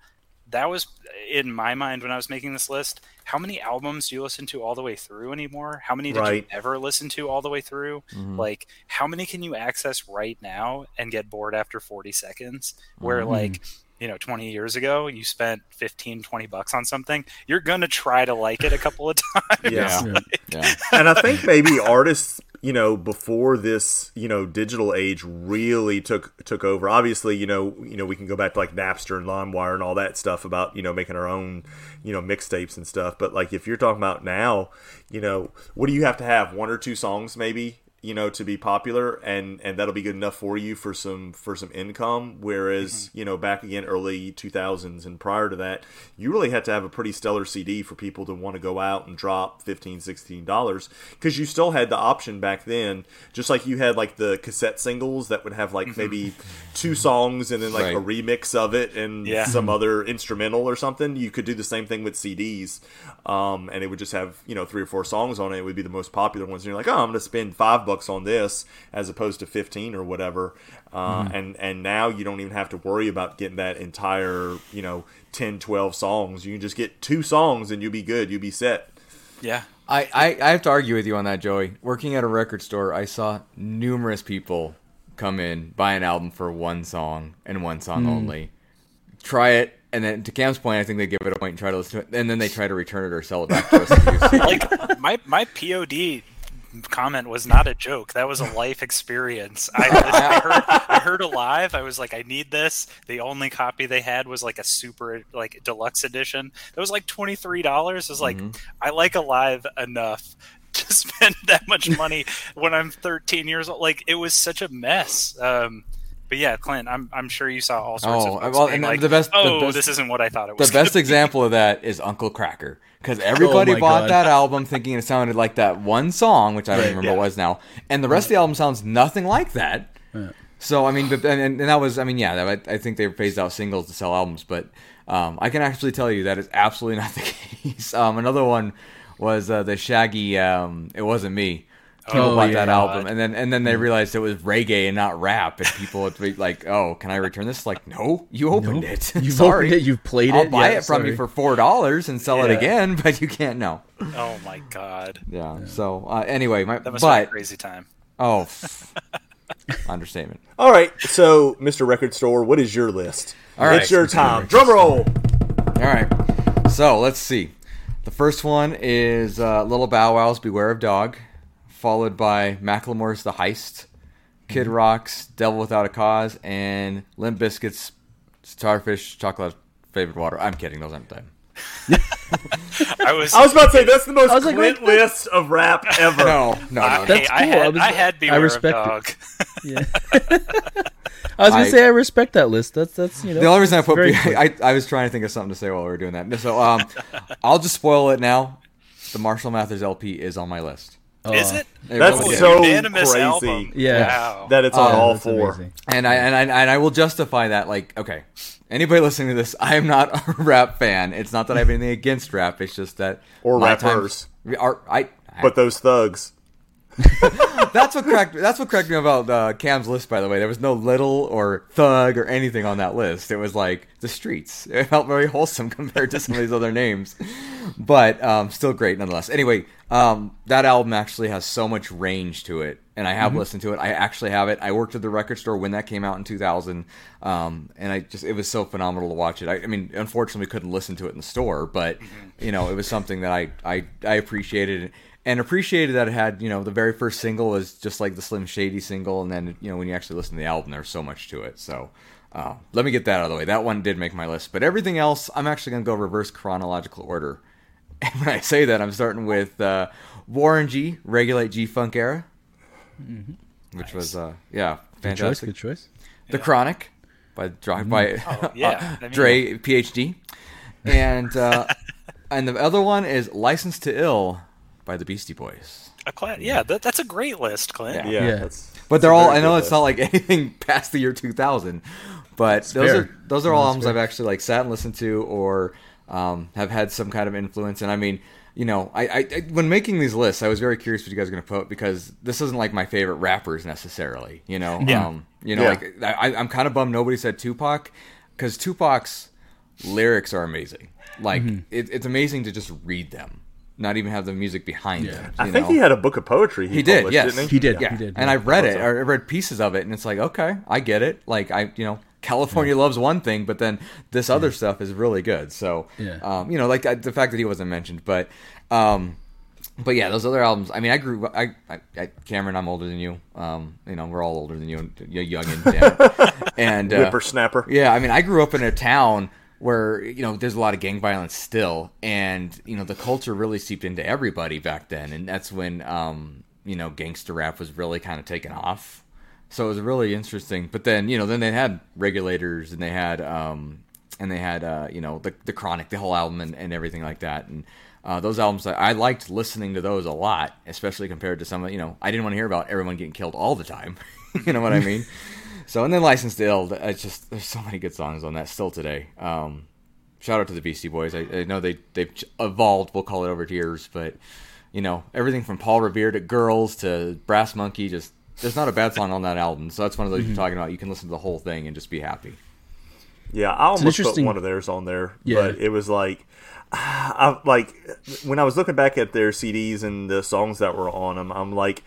that was in my mind when I was making this list. How many albums do you listen to all the way through anymore? How many did Right. you ever listen to all the way through? Like, how many can you access right now and get bored after 40 seconds? Where, like, you know, 20 years ago, you spent 15, 20 bucks on something, you're going to try to like it a couple of times. Yeah. Yeah. yeah. and I think maybe artists, you know, before this, you know, digital age really took took over. Obviously, you know, you know, we can go back to like Napster and LimeWire and all that stuff about you know making our own, you know, mixtapes and stuff. But like if you're talking about now, you know, what do you have to have? One or two songs, maybe. You know, to be popular, and and that'll be good enough for you for some for some income. Whereas, you know, back again early two thousands and prior to that, you really had to have a pretty stellar CD for people to want to go out and drop 15 16 dollars because you still had the option back then just like you had like the cassette singles that would have like maybe two songs and then like a remix of it and Yeah. some other instrumental or something. You could do the same thing with CDs um, and it would just have you know three or four songs on it. It would be the most popular ones and you're like oh I'm gonna spend five bucks on this as opposed to 15 or whatever uh, and and now you don't even have to worry about getting that entire you know 10 12 songs you can just get two songs and you'll be good you'll be set Yeah. I, I, I have to argue with you on that, Joey. Working at a record store, I saw numerous people come in, buy an album for one song and one song only. Try it, and then to Cam's point, I think they give it a point and try to listen to it, and then they try to return it or sell it back to us. like my my POD comment was not a joke. That was a life experience. I, I heard I heard alive. I was like, I need this. The only copy they had was like a super like deluxe edition. That was like twenty three dollars. I was like, I like alive enough to spend that much money when I'm 13 years old. Like it was such a mess. Um, but yeah, Clint, I'm I'm sure you saw all sorts Oh, of well, and like, the best- the oh, best- this isn't what I thought it was. the best example of that is Uncle Kracker. Because everybody Oh bought God. that album thinking it sounded like that one song, which I don't Right. remember Yeah. what it was now, and the rest of the album sounds nothing like that. So I mean, but, and, and that was I mean, yeah, that, I think they phased out singles to sell albums, but um, I can actually tell you that is absolutely not the case. Um, another one was uh, the Shaggy. Um, it wasn't me. People Oh, bought yeah. that album, and then and then they realized it was reggae and not rap, and people would be like, "Oh, can I return this?" Like, no, you opened Nope. it. You've Sorry, opened it, you've played I'll it, buy yeah, it from you for four dollars and sell it again, but you can't know. oh my god, Yeah. So uh, anyway, my that must have a but crazy time. oh, f- understatement. All right, so Mr. Record Store, what is your list? All right. it's your time. Drum roll. All right. So let's see. The first one is uh, Little Bow Wow's "Beware of Dog," followed by Macklemore's "The Heist," Kid Mm-hmm. Rock's "Devil Without a Cause," and Limp Bizkit's "Starfish Chocolate Flavored Water." I'm kidding. Those aren't them. I was I was about to say that's the most I was like, Clint list of rap ever. No, no, no. That's hey, I cool. had, I was- I had I beware respect of it. dog. Yeah. I was gonna I- say I respect that list. That's that's you know. The only reason I put very I, I was trying to think of something to say while we were doing that. So um, I'll just spoil it now. The Marshall Mathers LP is on my list. Uh, is it? It That's really so crazy album. Yeah. Wow. that it's on Oh, all that's four. amazing. and I and I and I will justify that. Like, okay, anybody listening to this, I am not a rap fan. It's not that I have anything against rap. It's just that Or rappers. times- Are, I, I- But those thugs. that's what cracked. That's what cracked me about uh, Cam's list. By the way, there was no little or thug or anything on that list. It was like the streets. It felt very wholesome compared to some of these other names, but um, still great nonetheless. Anyway, um, that album actually has so much range to it, and I have listened to it. I actually have it. I worked at the record store when that came out in 2000, um, and I just it was so phenomenal to watch it. I, I mean, unfortunately, couldn't listen to it in the store, but you know, it was something that I I, I appreciated and appreciated that it had you know the very first single was just like the Slim Shady single, and then you know when you actually listen to the album, there's so much to it. So uh, let me get that out of the way. That one did make my list, but everything else, I'm actually gonna go reverse chronological order. And when I say that, I'm starting with uh, Warren G, Regulate G Funk era, which was uh, yeah Good choice. fantastic. Good choice. The Chronic by Dra- by Oh, yeah. I mean- Dre PhD, and uh, and the other one is License to Ill by the Beastie Boys. A cla- yeah, that, that's a great list, Clint. Yeah. Yeah. Yeah. That's, But they're all I know good it's not like anything past the year 2000, but those fair. are those are all That's albums fair. I've actually like sat and listened to or um, have had some kind of influence. And I mean, you know, I, I, I when making these lists, I was very curious what you guys are going to put because this isn't like my favorite rappers necessarily. You know, Yeah. um, you know, Yeah. like I, I'm kind of bummed nobody said Tupac because Tupac's lyrics are amazing. Like it, it's amazing to just read them, not even have the music behind Yeah. them. I you think know? he had a book of poetry. He, He did, yes. didn't He did. Yeah, He did. and yeah. I read it. so. I read pieces of it, and it's like, okay, I get it. Like I, you know, California loves one thing, but then this other stuff is really good. So, Yeah. um, you know, like I, the fact that he wasn't mentioned, but, um, but yeah, those other albums. I mean, I grew. I, I, I Cameron, I'm older than you. Um, you know, we're all older than you. You're young and and uh, Whippersnapper. yeah, I mean, I grew up in a town where you know there's a lot of gang violence still, and you know the culture really seeped into everybody back then, and that's when um, you know gangster rap was really kind of taken off. So it was really interesting. But then you know then they had regulators and they had um, and they had uh, you know the the Chronic, the whole album and, and everything like that, and. Uh, those albums, I liked listening to those a lot, especially compared to some. of You know, I didn't want to hear about everyone getting killed all the time. you know what I mean? So and then License to Ill, it's just there's so many good songs on that still today. Um, shout out to the Beastie Boys. I, I know they they've evolved. We'll call it over the years, but you know everything from Paul Revere to Girls to Brass Monkey. Just there's not a bad song on that album. So that's one of those you're talking about. You can listen to the whole thing and just be happy. Yeah, I almost put one of theirs on there, Yeah. but it was like, I like when I was looking back at their CDs and the songs that were on them. I'm like,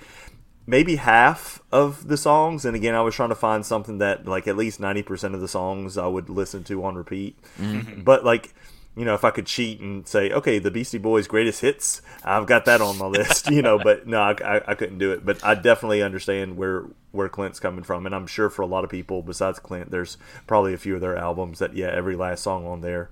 maybe half of the songs, and again, I was trying to find something that like at least ninety percent of the songs I would listen to on repeat. Mm-hmm. But like. You know, if I could cheat and say, okay, the Beastie Boys' greatest hits, I've got that on my list. You know, but no, I, I, I couldn't do it. But I definitely understand where where Clint's coming from, and I'm sure for a lot of people besides Clint, there's probably a few of their albums that yeah, every last song on there,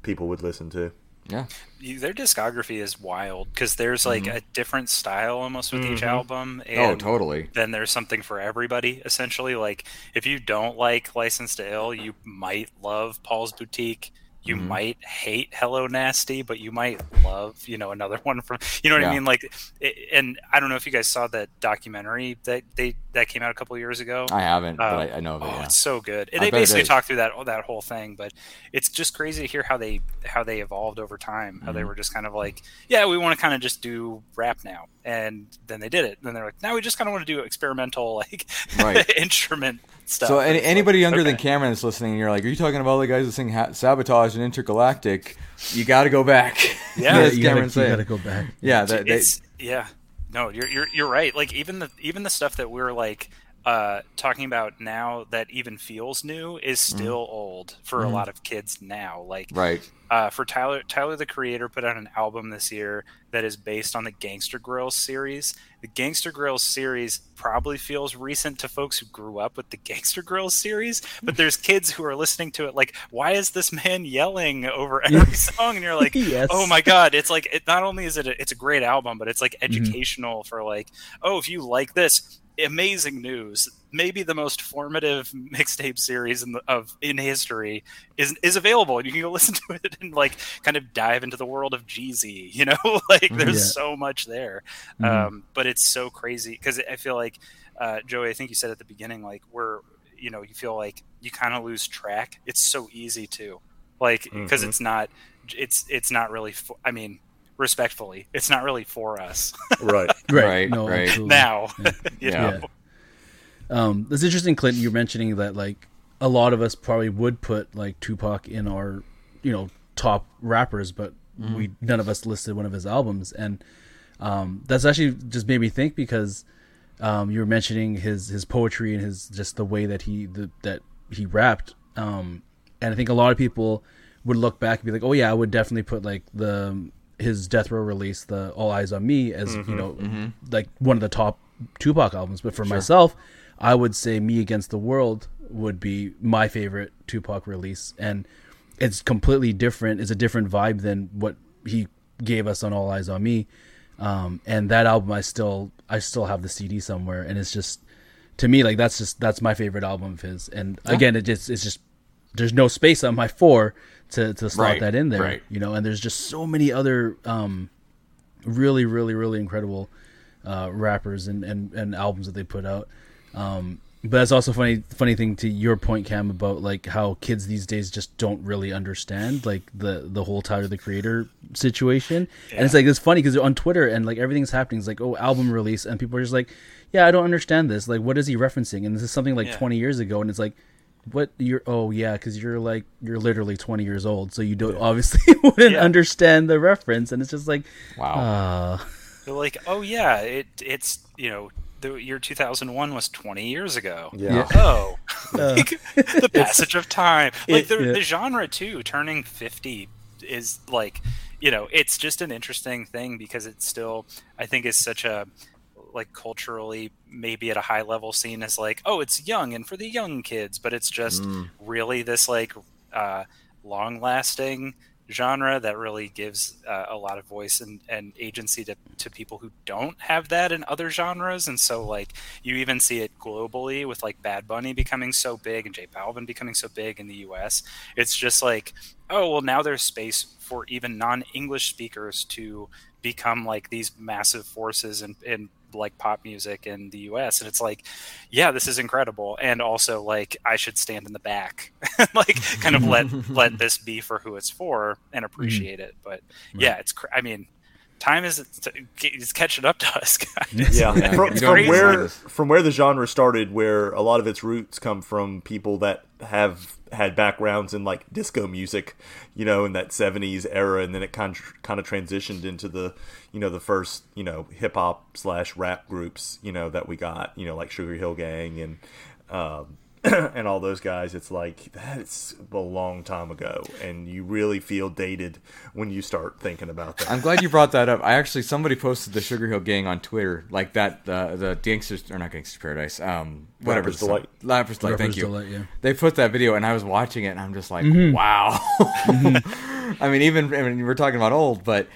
people would listen to. Yeah, Their discography is wild because there's like a different style almost with each album. Mm-hmm. oh totally. then there's something for everybody essentially. Like if you don't like License to Ill, you might love Paul's Boutique. You Mm-hmm. might hate Hello Nasty, but you might love, you know, another one from, you know what Yeah. I mean? Like, it, and I don't know if you guys saw that documentary that they that came out a couple years ago. I haven't, but Uh, I, I know of it. Oh, yeah. it's so good. I And they basically talk through that that whole thing, but it's just crazy to hear how they how they evolved over time. How they Mm-hmm. were just kind of like, yeah, we want to kind of just do rap now, and then they did it. Then they're like, now we just kind of want to do experimental like Right. instrument stuff. So any, it's like, anybody younger than. Cameron that's listening, and you're like, "Are you talking about the guys that sing ha- "Sabotage" and "Intergalactic"? You got to go back. Yeah, As you gotta, you gotta go back. Yeah, that, they, it's yeah no you're, you're you're right like even the even the stuff that we're like uh talking about now that even feels new is Mm-hmm. still old for a lot of kids now like right. uh for tyler tyler the creator put out an album this year that is based on the Gangsta Grillz series the Gangsta Grillz series probably feels recent to folks who grew up with the Gangsta Grillz series but there's kids who are listening to it like why is this man yelling over every song and you're like Yes. oh my god it's like it not only is it a, it's a great album but it's like educational for like oh if you like this amazing news maybe the most formative mixtape series in the, of in history is is available and you can go listen to it and like kind of dive into the world of Jeezy you know like there's Yeah. so much there Mhm. um but it's so crazy because I feel like uh Joey I think you said at the beginning like we're you know you feel like you kind of lose track it's so easy to like because Mhm. it's not it's it's not really i mean respectfully it's not really for us Right. Right. Right, No, right. absolutely. now you Yeah. know? Yeah. Um, it's interesting, Clinton. You're mentioning that like a lot of us probably would put like Tupac in our, you know, top rappers, but we none of us listed one of his albums, and um, that's actually just made me think because um, you were mentioning his his poetry and his just the way that he the, that he rapped, um, and I think a lot of people would look back and be like, oh yeah, I would definitely put like the his death row release, the All Eyez on Me, as you know, like one of the top Tupac albums. But for myself, I would say Me Against the World would be my favorite Tupac release, and it's completely different. It's a different vibe than what he gave us on All Eyez on Me. Um, and that album, I still, I still have the CD somewhere, and it's just to me like that's just that's my favorite album of his. And again, it just it's just there's no space on my four to to slot Right, that in there, right. you know. And there's just so many other um, really, really, really incredible uh, rappers and, and, and albums that they put out. Um, but that's also funny funny thing to your point, Cam, about like how kids these days just don't really understand like the the whole Tyler the Creator situation. And it's like it's funny because they're on Twitter and like everything's happening. It's like oh album release, and people are just like, yeah, I don't understand this. Like what is he referencing? And this is something like Yeah. 20 years ago, and it's like what you're oh yeah because you're like you're literally 20 years old so you don't obviously wouldn't Yeah. understand the reference and it's just like Wow. uh They're like, oh yeah, it it's you know the year 2001 was 20 years ago. Yeah. Oh, Uh, like, the passage of time. Like It- the, yeah. the genre too, turning 50 is like, you know, it's just an interesting thing because it's still, I think, is such a like culturally maybe at a high level seen as like, oh, it's young and for the young kids, but it's just Mm. really this like uh, long lasting genre that really gives uh, a lot of voice and, and agency to, to people who don't have that in other genres and so like you even see it globally with like bad bunny becoming so big and j balvin becoming so big in the us it's just like oh well now there's space for even non-english speakers to become like these massive forces and, in like pop music in the US and it's like yeah this is incredible. And also like I should stand in the back like kind of let let this be for who it's for and mm. appreciate it. But yeah it's cr- I mean time is it's catching up to us guys. Yeah, Yeah, from, from where from where the genre started, where a lot of its roots come from people that have had backgrounds in like disco music, you know, in that '70s era, and then it kind of, kind of transitioned into the, you know, the first you know hip hop slash rap groups, you know, that we got, you know, like Sugar Hill Gang and. Um, and all those guys, it's like that's a long time ago, and you really feel dated when you start thinking about that. I'm glad you brought that up. I actually somebody posted the Sugar Hill Gang on Twitter, like that uh, the Gangsters or not Gangsters Paradise, um, whatever. Rapper's the song- Delight. Rapper's Delight. Thank you. Delight, yeah. They put that video, and I was watching it, and I'm just like, Mm-hmm. wow. I mean, even I mean, we're talking about old, but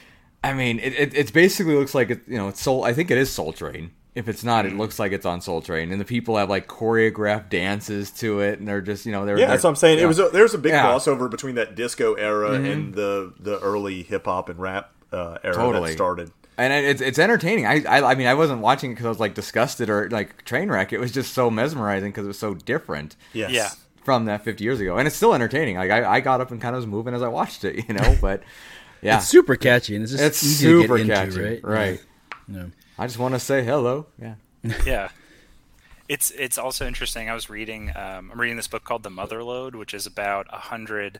I mean, it, it, it basically looks like it. You know, it's Soul. I think it is Soul Train. If it's not, Mm-hmm. it looks like it's on Soul Train, and the people have like choreographed dances to it, and they're just you know they're Yeah, that's what I'm saying. yeah. It was a, there was a big Yeah. Mm-hmm. crossover between that disco era and the the early hip hop and rap uh, era Totally. that started. and it's it's entertaining. I, I I mean I wasn't watching it because I was like disgusted or like train wreck. It was just so mesmerizing because it was so different Yes. Yeah. from that 50 years ago, and it's still entertaining. Like I, I got up and kind of was moving as I watched it, you know. But yeah, it's super catchy and it's just it's easy super to get catchy, into right right? yeah. I just want to say hello. Yeah. yeah it's it's also interesting i was reading um, i'm reading this book called the Motherlode which is about a hundred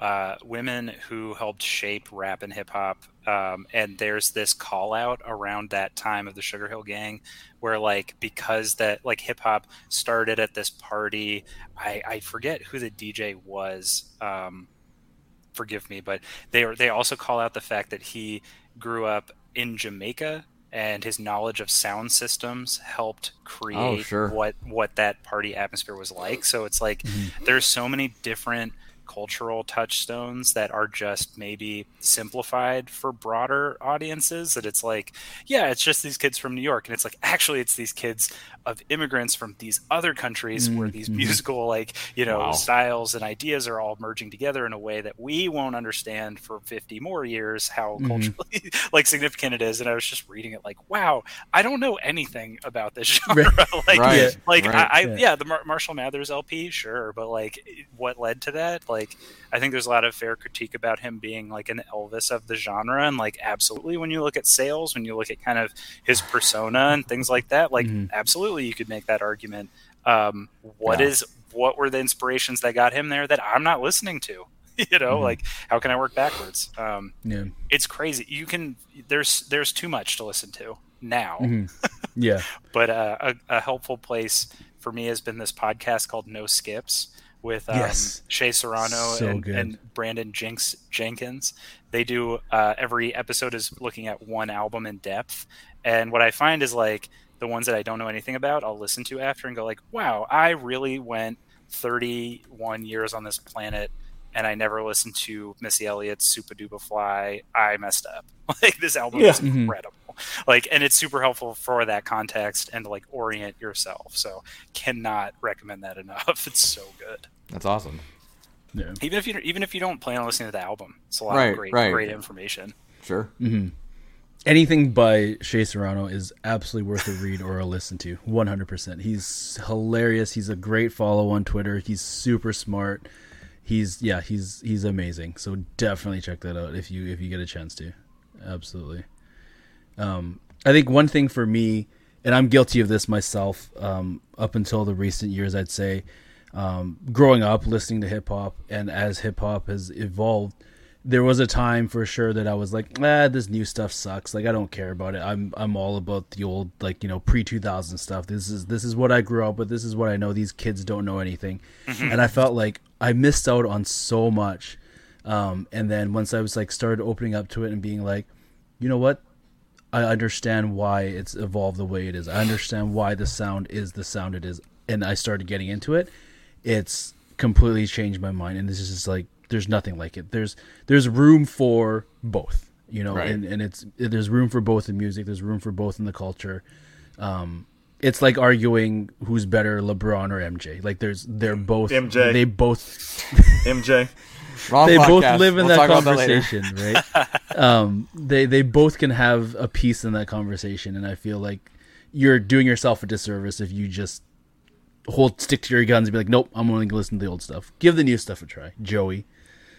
uh, women who helped shape rap and hip hop um, and there's this call out around that time of the sugar hill gang where like because that like hip hop started at this party i i forget who the dj was um, forgive me, but they they also call out the fact that he grew up in Jamaica and his knowledge of sound systems helped oh, create Oh, sure. what what that party atmosphere was like. So it's like mm-hmm. there's so many different cultural touchstones that are just maybe simplified for broader audiences that it's like yeah it's just these kids from new york and it's like actually it's these kids of immigrants from these other countries where these mm-hmm. musical like you know Wow. styles and ideas are all merging together in a way that we won't understand for 50 more years how mm-hmm. culturally like significant it is and i was just reading it like wow i don't know anything about this genre like Right, like right. I, I Yeah. yeah the Mar- marshall mathers lp sure but like what led to that like i think there's a lot of fair critique about him being like an elvis of the genre and like absolutely when you look at sales when you look at kind of his persona and things like that like Mhm. absolutely you could make that argument um what Yeah. is what were the inspirations that got him there that i'm not listening to you know Mhm. like how can i work backwards um yeah it's crazy you can there's there's too much to listen to now Mhm. yeah but uh, a, a helpful place for me has been this podcast called No Skips with um, Yes. Shea Serrano So and, and Brandon Jinx Jenkins. They do uh, every episode is looking at one album in depth, and what I find is like the ones that I don't know anything about, I'll listen to after and go like, "Wow, I really went 31 years on this planet." And I never listened to Missy Elliott's "Supa Dupa Fly." I messed up. Like this album is Yeah. Mhm. incredible like and it's super helpful for that context and to like orient yourself so cannot recommend that enough it's so good That's awesome. yeah even if you even if you don't plan on listening to the album it's a lot Right, of great right. great information Sure. Mm-hmm. anything by Shea Serrano is absolutely worth a read or a listen to. One hundred percent. He's hilarious. He's a great follow on Twitter. He's super smart. He's yeah. He's he's amazing. So definitely check that out if you if you get a chance to. Absolutely. Um, I think one thing for me, and I'm guilty of this myself. Um, up until the recent years, I'd say. um, growing up listening to hip hop and as hip hop has evolved, there was a time for sure that I was like, ah, this new stuff sucks. Like I don't care about it. I'm I'm all about the old like you know pre two thousand stuff. This is this is what I grew up with. This is what I know. These kids don't know anything, and I felt like I missed out on so much. Um, and then once I was like started opening up to it and being like, you know what, I understand why it's evolved the way it is. I understand why the sound is the sound it is, and I started getting into it. It's completely changed my mind, and this is just like there's nothing like it. There's there's room for both, you know, Right. and and it's there's room for both in music. There's room for both in the culture. Um, it's like arguing who's better, LeBron or MJ. Like there's they're both MJ. They both MJ. Wrong they both live in We'll that talk about later. conversation, right? Um, they they both can have a piece in that conversation, and I feel like you're doing yourself a disservice if you just hold stick to your guns and be like, nope, I'm only gonna listen to the old stuff. Give the new stuff a try, Joey.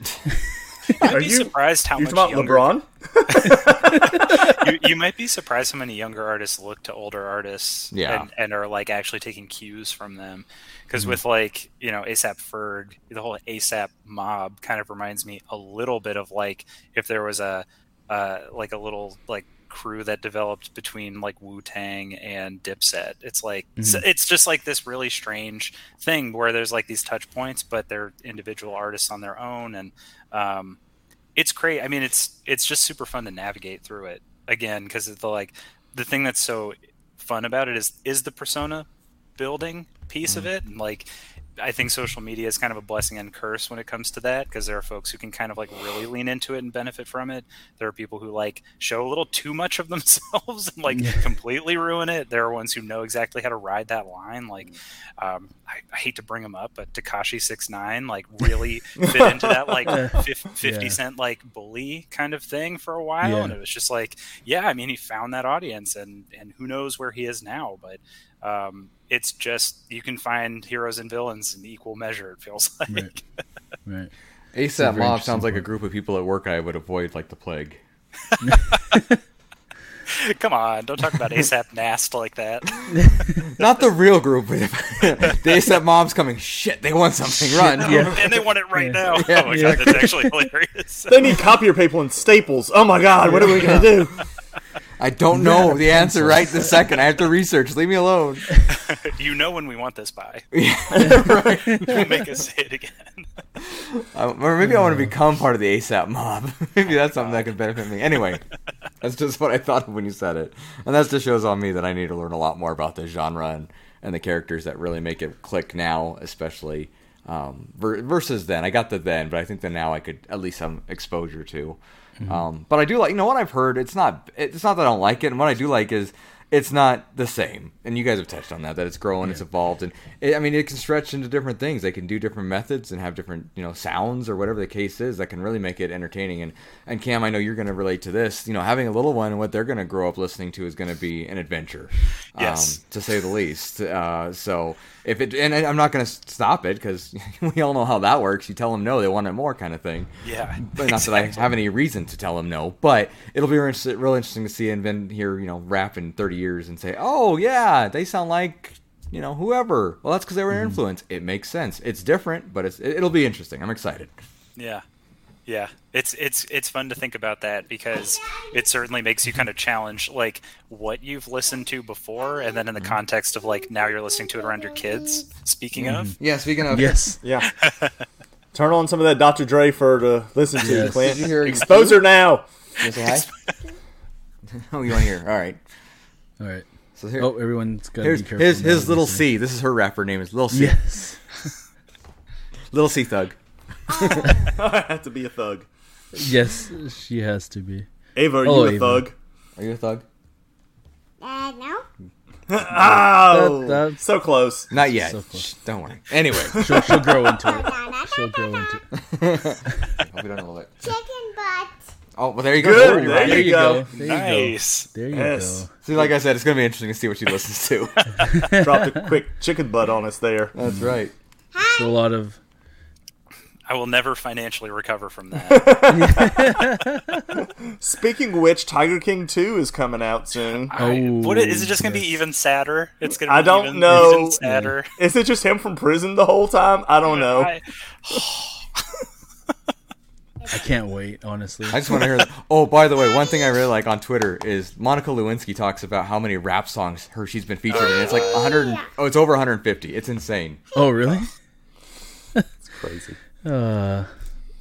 I'd Are be you- surprised how You much about younger, LeBron? you, you might be surprised how many younger artists look to older artists Yeah. and, and are like actually taking cues from them Mm-hmm. because with like you know asap ferg the whole asap mob kind of reminds me a little bit of like if there was a uh, like a little like crew that developed between like wu-tang and dipset it's like it's, it's just like this really strange thing where there's like these touch points but they're individual artists on their own and um, it's great. I mean, it's it's just super fun to navigate through it again because the like the thing that's so fun about it is is the persona building piece of it and like I think social media is kind of a blessing and curse when it comes to that because there are folks who can kind of like really lean into it and benefit from it. There are people who like show a little too much of themselves and like completely ruin it. There are ones who know exactly how to ride that line. Like, um, I, I hate to bring him up, but Tekashi Six Nine like really fit into that like fif- fifty Yeah. cent like bully kind of thing for a while, Yeah. and it was just like, yeah, I mean, he found that audience, and and who knows where he is now, but. Um, it's just you can find heroes and villains in equal measure. It feels like. Right. Right. ASAP very Mob sounds like a group of people at work I would avoid like the plague. Come on, don't talk about ASAP Nast like that. Not the real group. but if- the ASAP Mob's coming. Shit, they want something. Run. Yeah. and they want it right now. Yeah, oh my yeah. god, that's actually hilarious. They need copier paper and staples. Oh my god, what are we gonna do? I don't know the answer right this second. I have to research. Leave me alone. you know when we want this by. right. Don't make us say it again. Uh, or maybe I want to become part of the ASAP mob. maybe that's something that could benefit me. Anyway, that's just what I thought of when you said it, and that just shows on me that I need to learn a lot more about this genre and, and the characters that really make it click now, especially um, ver- versus then. I got the then, but I think the now I could at least have exposure to. Um, but I do like, you know, what I've heard. It's not, it's not that I don't like it, and what I do like is it's not the same. And you guys have touched on that, that it's growing, it's evolved, and it, I mean, it can stretch into different things. They can do different methods and have different, you know, sounds or whatever the case is that can really make it entertaining. And and Cam, I know you're going to relate to this. You know, having a little one and what they're going to grow up listening to is going to be an adventure, Yes. um, to say the least. Uh, so if it, and I'm not going to stop it because we all know how that works. You tell them no, they want it more, kind of thing. Yeah. But not that I have any reason to tell them no, but it'll be real interesting, real interesting to see and then hear, you know, rap in 30 years and say, oh, yeah, they sound like, you know, whoever. Well, that's because they were an mm-hmm. influence. It makes sense. It's different, but it's, it'll be interesting. I'm excited. Yeah. Yeah. It's it's it's fun to think about that because it certainly makes you kind of challenge like what you've listened to before and then in the mm-hmm. context of like now you're listening to it around your kids. Speaking of. Mm-hmm. Yeah, speaking of. Yes. Yeah. Turn on some of that Dr. Dre for to listen to, Yes. Clint. Did you hear- Expose her now. You say hi? oh, you want to hear? All right. All right. So here, Oh, everyone's got to here's be careful. his, his little. C. This is her rapper name. is Little C. Yes. Little C Thug. I have to be a thug. yes, she has to be. Ava, are Oh, you a Ava. thug? Are you a thug? Uh, no. Oh, That- that's- so close. Not yet. So close. Shh, don't worry. Anyway, She'll, she'll grow into it. She'll grow into it. hope you don't know it. chicken butt. Oh, well, there you go. Good, there you There you go. go. There you go. Nice. There you Yes. go. See, like I said, it's gonna be interesting to see what she listens to. Dropped a quick chicken butt on us there. That's hmm. right. So a lot of I I will never financially recover from that. Speaking of which, Tiger King 2 is coming out soon. I- what is it? Just gonna be oh. even sadder? It's gonna. Be I don't even, know. Even sadder. Is it just him from prison the whole time? I don't know. I- I can't wait, honestly. I just want to hear. That. Oh, by the way, one thing I really like on Twitter is Monica Lewinsky talks about how many rap songs her she's been featured in. It's like 100. Oh, it's over 150. It's insane. Oh, really? It's crazy. Uh,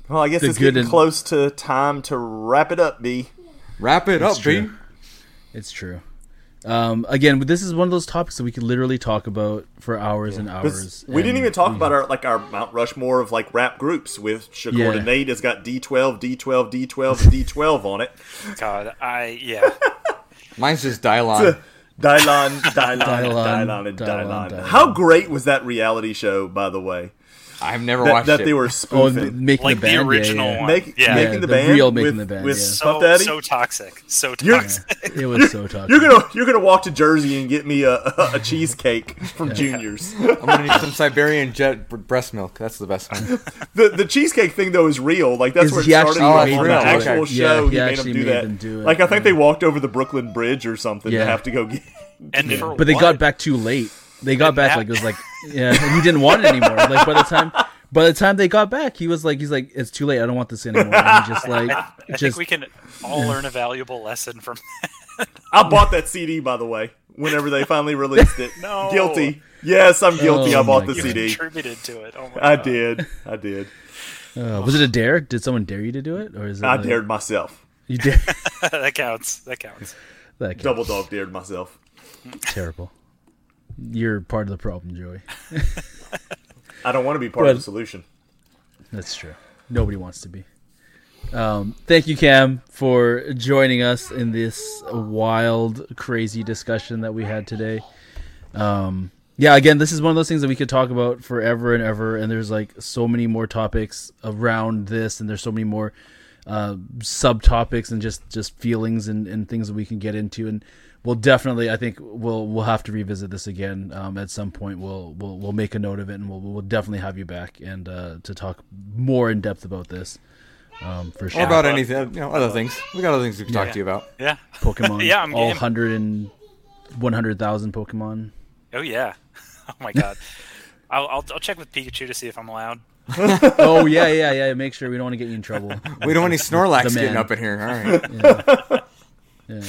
Well, I guess it's good getting and- close to time to wrap it up, B. Wrap it It's up, B. it's true. Um, again, this is one of those topics that we could literally talk about for hours and hours. We didn't even talk we- about our like our Mount Rushmore of like rap groups with Shakur Yeah. and Nate has got D12, D12, D12, D12 on it. God, I yeah. Mine's just Dylan. Dylan, Dylan, Dylan, Dylan, and Dylan, Dylan. Dylan. How great was that reality show, by the way? I've never That, watched that it. they were Oh, spoofing. the, making Like the the band, yeah, original yeah. one. Make, Yeah. making Yeah, the, the band real Making with, the Band, with yeah. Puff So Daddy. so toxic. So You're- toxic. It was so tough. You're gonna you're gonna walk to Jersey and get me a, a, a cheesecake from Junior's. I'm gonna need some Siberian jet breast milk. That's the best one. The the cheesecake thing though is real. Like that's Is where it he started. actually like, oh, made on them the do it? actual show, Yeah, he he made them do made that. do it, Like I think they walked over the Brooklyn Bridge or something Yeah. to have to go get. And but they got back too late. They got And back that- like it was like yeah, and he didn't want it anymore. Like by the time by the time they got back, he was like he's like it's too late. I don't want this anymore. And he just like I just think we can all learn a valuable lesson from. That. I bought that CD by the way. Whenever they finally released it, No. guilty. Yes, I'm guilty. Oh I bought the God. You CD. contributed to it. Oh my I God. did. I did. uh, was it a dare? Did someone dare you to do it, or is it I like- dared myself. You dare? that counts. That counts. that counts. Double dog dared myself. terrible. You're part of the problem, Joey. I don't want to be part of the solution. That's true. Nobody wants to be. Um, thank you, Cam, for joining us in this wild, crazy discussion that we had today. Um, yeah, again, this is one of those things that we could talk about forever and ever, and there's like so many more topics around this, and there's so many more uh, subtopics and just just feelings and, and things that we can get into, and we'll definitely, I think we'll we'll have to revisit this again um, at some point. We'll we'll we'll make a note of it, and we'll we'll definitely have you back and uh, to talk more in depth about this. Um, for sure. Or about anything, you know, other things. We got other things we can talk to you about. Yeah. Pokemon. Yeah, I'm all game. 100 and 100,000 Pokemon. Oh yeah. Oh my God. I'll, I'll I'll check with Pikachu to see if I'm allowed. oh yeah, yeah, yeah. Make sure we don't want to get you in trouble. We don't want any Snorlax The man. getting up in here. All right. Yeah.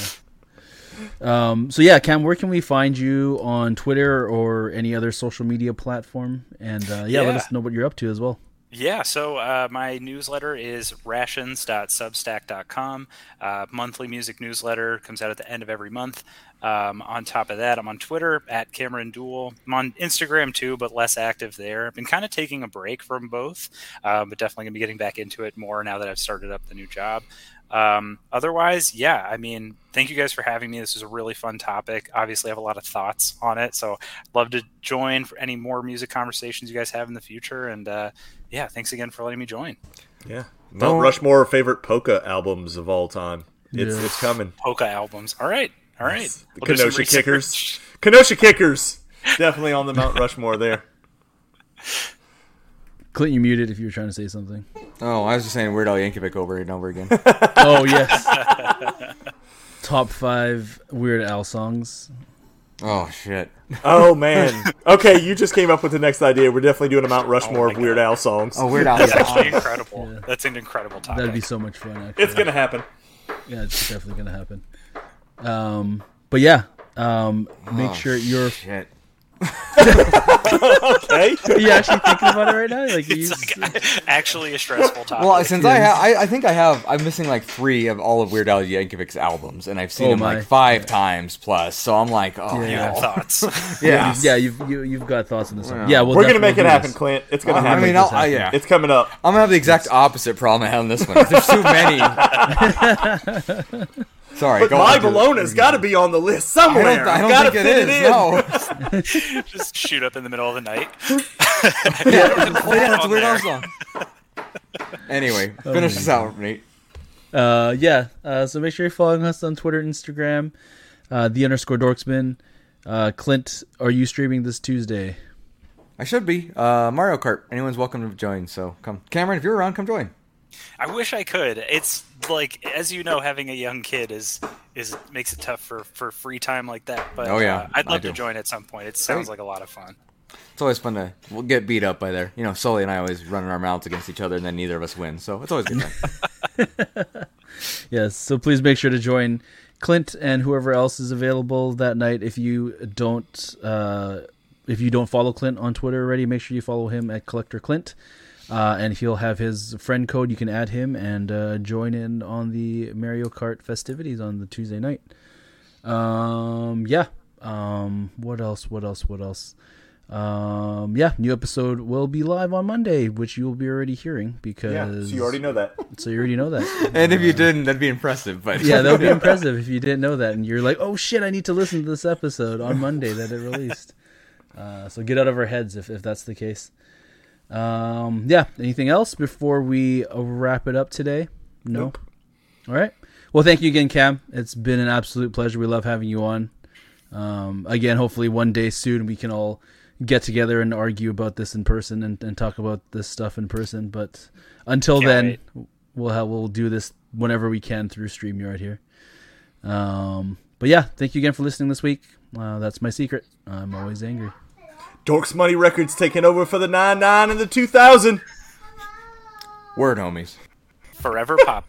Um, so yeah, Cam, where can we find you on Twitter or any other social media platform? And uh, yeah, let us know what you're up to as well. Yeah, so uh, my newsletter is rations.substack.com. Uh, monthly music newsletter comes out at the end of every month. Um, on top of that, I'm on Twitter at Cameron Duel. I'm on Instagram too, but less active there. I've been kind of taking a break from both, uh, but definitely going to be getting back into it more now that I've started up the new job. Um, otherwise, yeah, I mean, thank you guys for having me. This was a really fun topic. Obviously, I have a lot of thoughts on it, so I'd love to join for any more music conversations you guys have in the future. And uh, yeah, thanks again for letting me join. Yeah. Mount Rushmore favorite polka albums of all time. It's Yeah. it's coming. Polka albums. All right, all right. The We'll Kenosha. Kickers. Kenosha Kickers. Definitely on the Mount Rushmore there. Clint, you muted if you were trying to say something. Oh, I was just saying Weird Al Yankovic over and over again. Oh yes. Top five Weird Al songs. Oh shit. Oh man. Okay, you just came up with the next idea. We're definitely doing a Mount Rushmore Oh of Weird God. Al songs. Oh, Weird Al. That's actually incredible. That's an incredible topic. That'd be so much fun. Actually. It's gonna happen. Yeah, it's definitely gonna happen. Um, but yeah, um, make Oh, sure you're. Shit. Okay. Are you actually thinking about it right now? Like, you, like actually a stressful topic. Well, since I have, I, I think I have, I'm missing like three of all of Weird Al Yankovic's albums, and I've seen Oh, him my. like five times plus. So I'm like, oh Yeah. you have thoughts. yeah. yeah, you've you, you've got thoughts on this one. Well, Yeah, we'll We're gonna definitely make it happen, this. Clint. It's gonna I happen. mean, I'll, I, yeah. it's coming up. I'm gonna have the exact opposite problem I had on this one. There's too many. Sorry, But go my on. Bologna's got to be on the list I somewhere. don't, I don't gotta think it fit is. in. No. Just shoot up in the middle of the night. yeah, that's a Weird there. song. Anyway, Oh finish this out, Nate. Uh, yeah. Uh, so make sure you're following us on Twitter, and Instagram, uh, the underscore Dorksman. Uh, Clint, are you streaming this Tuesday? I should be. Uh, Mario Kart. Anyone's welcome to join. So come, Cameron. If you're around, come join. I wish I could. It's like as you know, having a young kid is is makes it tough for for free time like that. But Oh, yeah, uh, I'd love to join at some point. It sounds like a lot of fun. It's always fun to we'll get beat up by there. You know, Sully and I always running our mouths against each other, and then neither of us win. So it's always a good time. Yes, so please make sure to join Clint and whoever else is available that night. If you don't, uh, if you don't follow Clint on Twitter already, make sure you follow him at Collector Clint, uh, and he'll have his friend code. You can add him and uh, join in on the Mario Kart festivities on the Tuesday night. Um, yeah. Um, what else? What else? What else? Um, yeah, new episode will be live on Monday, which you will be already hearing Yeah, because so you already know that. so you already know that. and if you didn't, that'd be impressive. But Yeah, that would be impressive if you didn't know that, and you're like, "Oh shit, I need to listen to this episode on Monday that it released." Uh, so get out of our heads if, if that's the case. Um, yeah. Anything else before we wrap it up today? No. Nope. All right. Well, thank you again, Cam. It's been an absolute pleasure. We love having you on. Um, again, hopefully one day soon we can all get together and argue about this in person and, and talk about this stuff in person. But until Can't then, wait. we'll have, we'll do this whenever we can through StreamYard here. Um, but yeah, thank you again for listening this week. Uh, that's my secret. I'm always angry. Dorks Money Records taking over for the 9 9 and the 2000. word, homies. Forever pop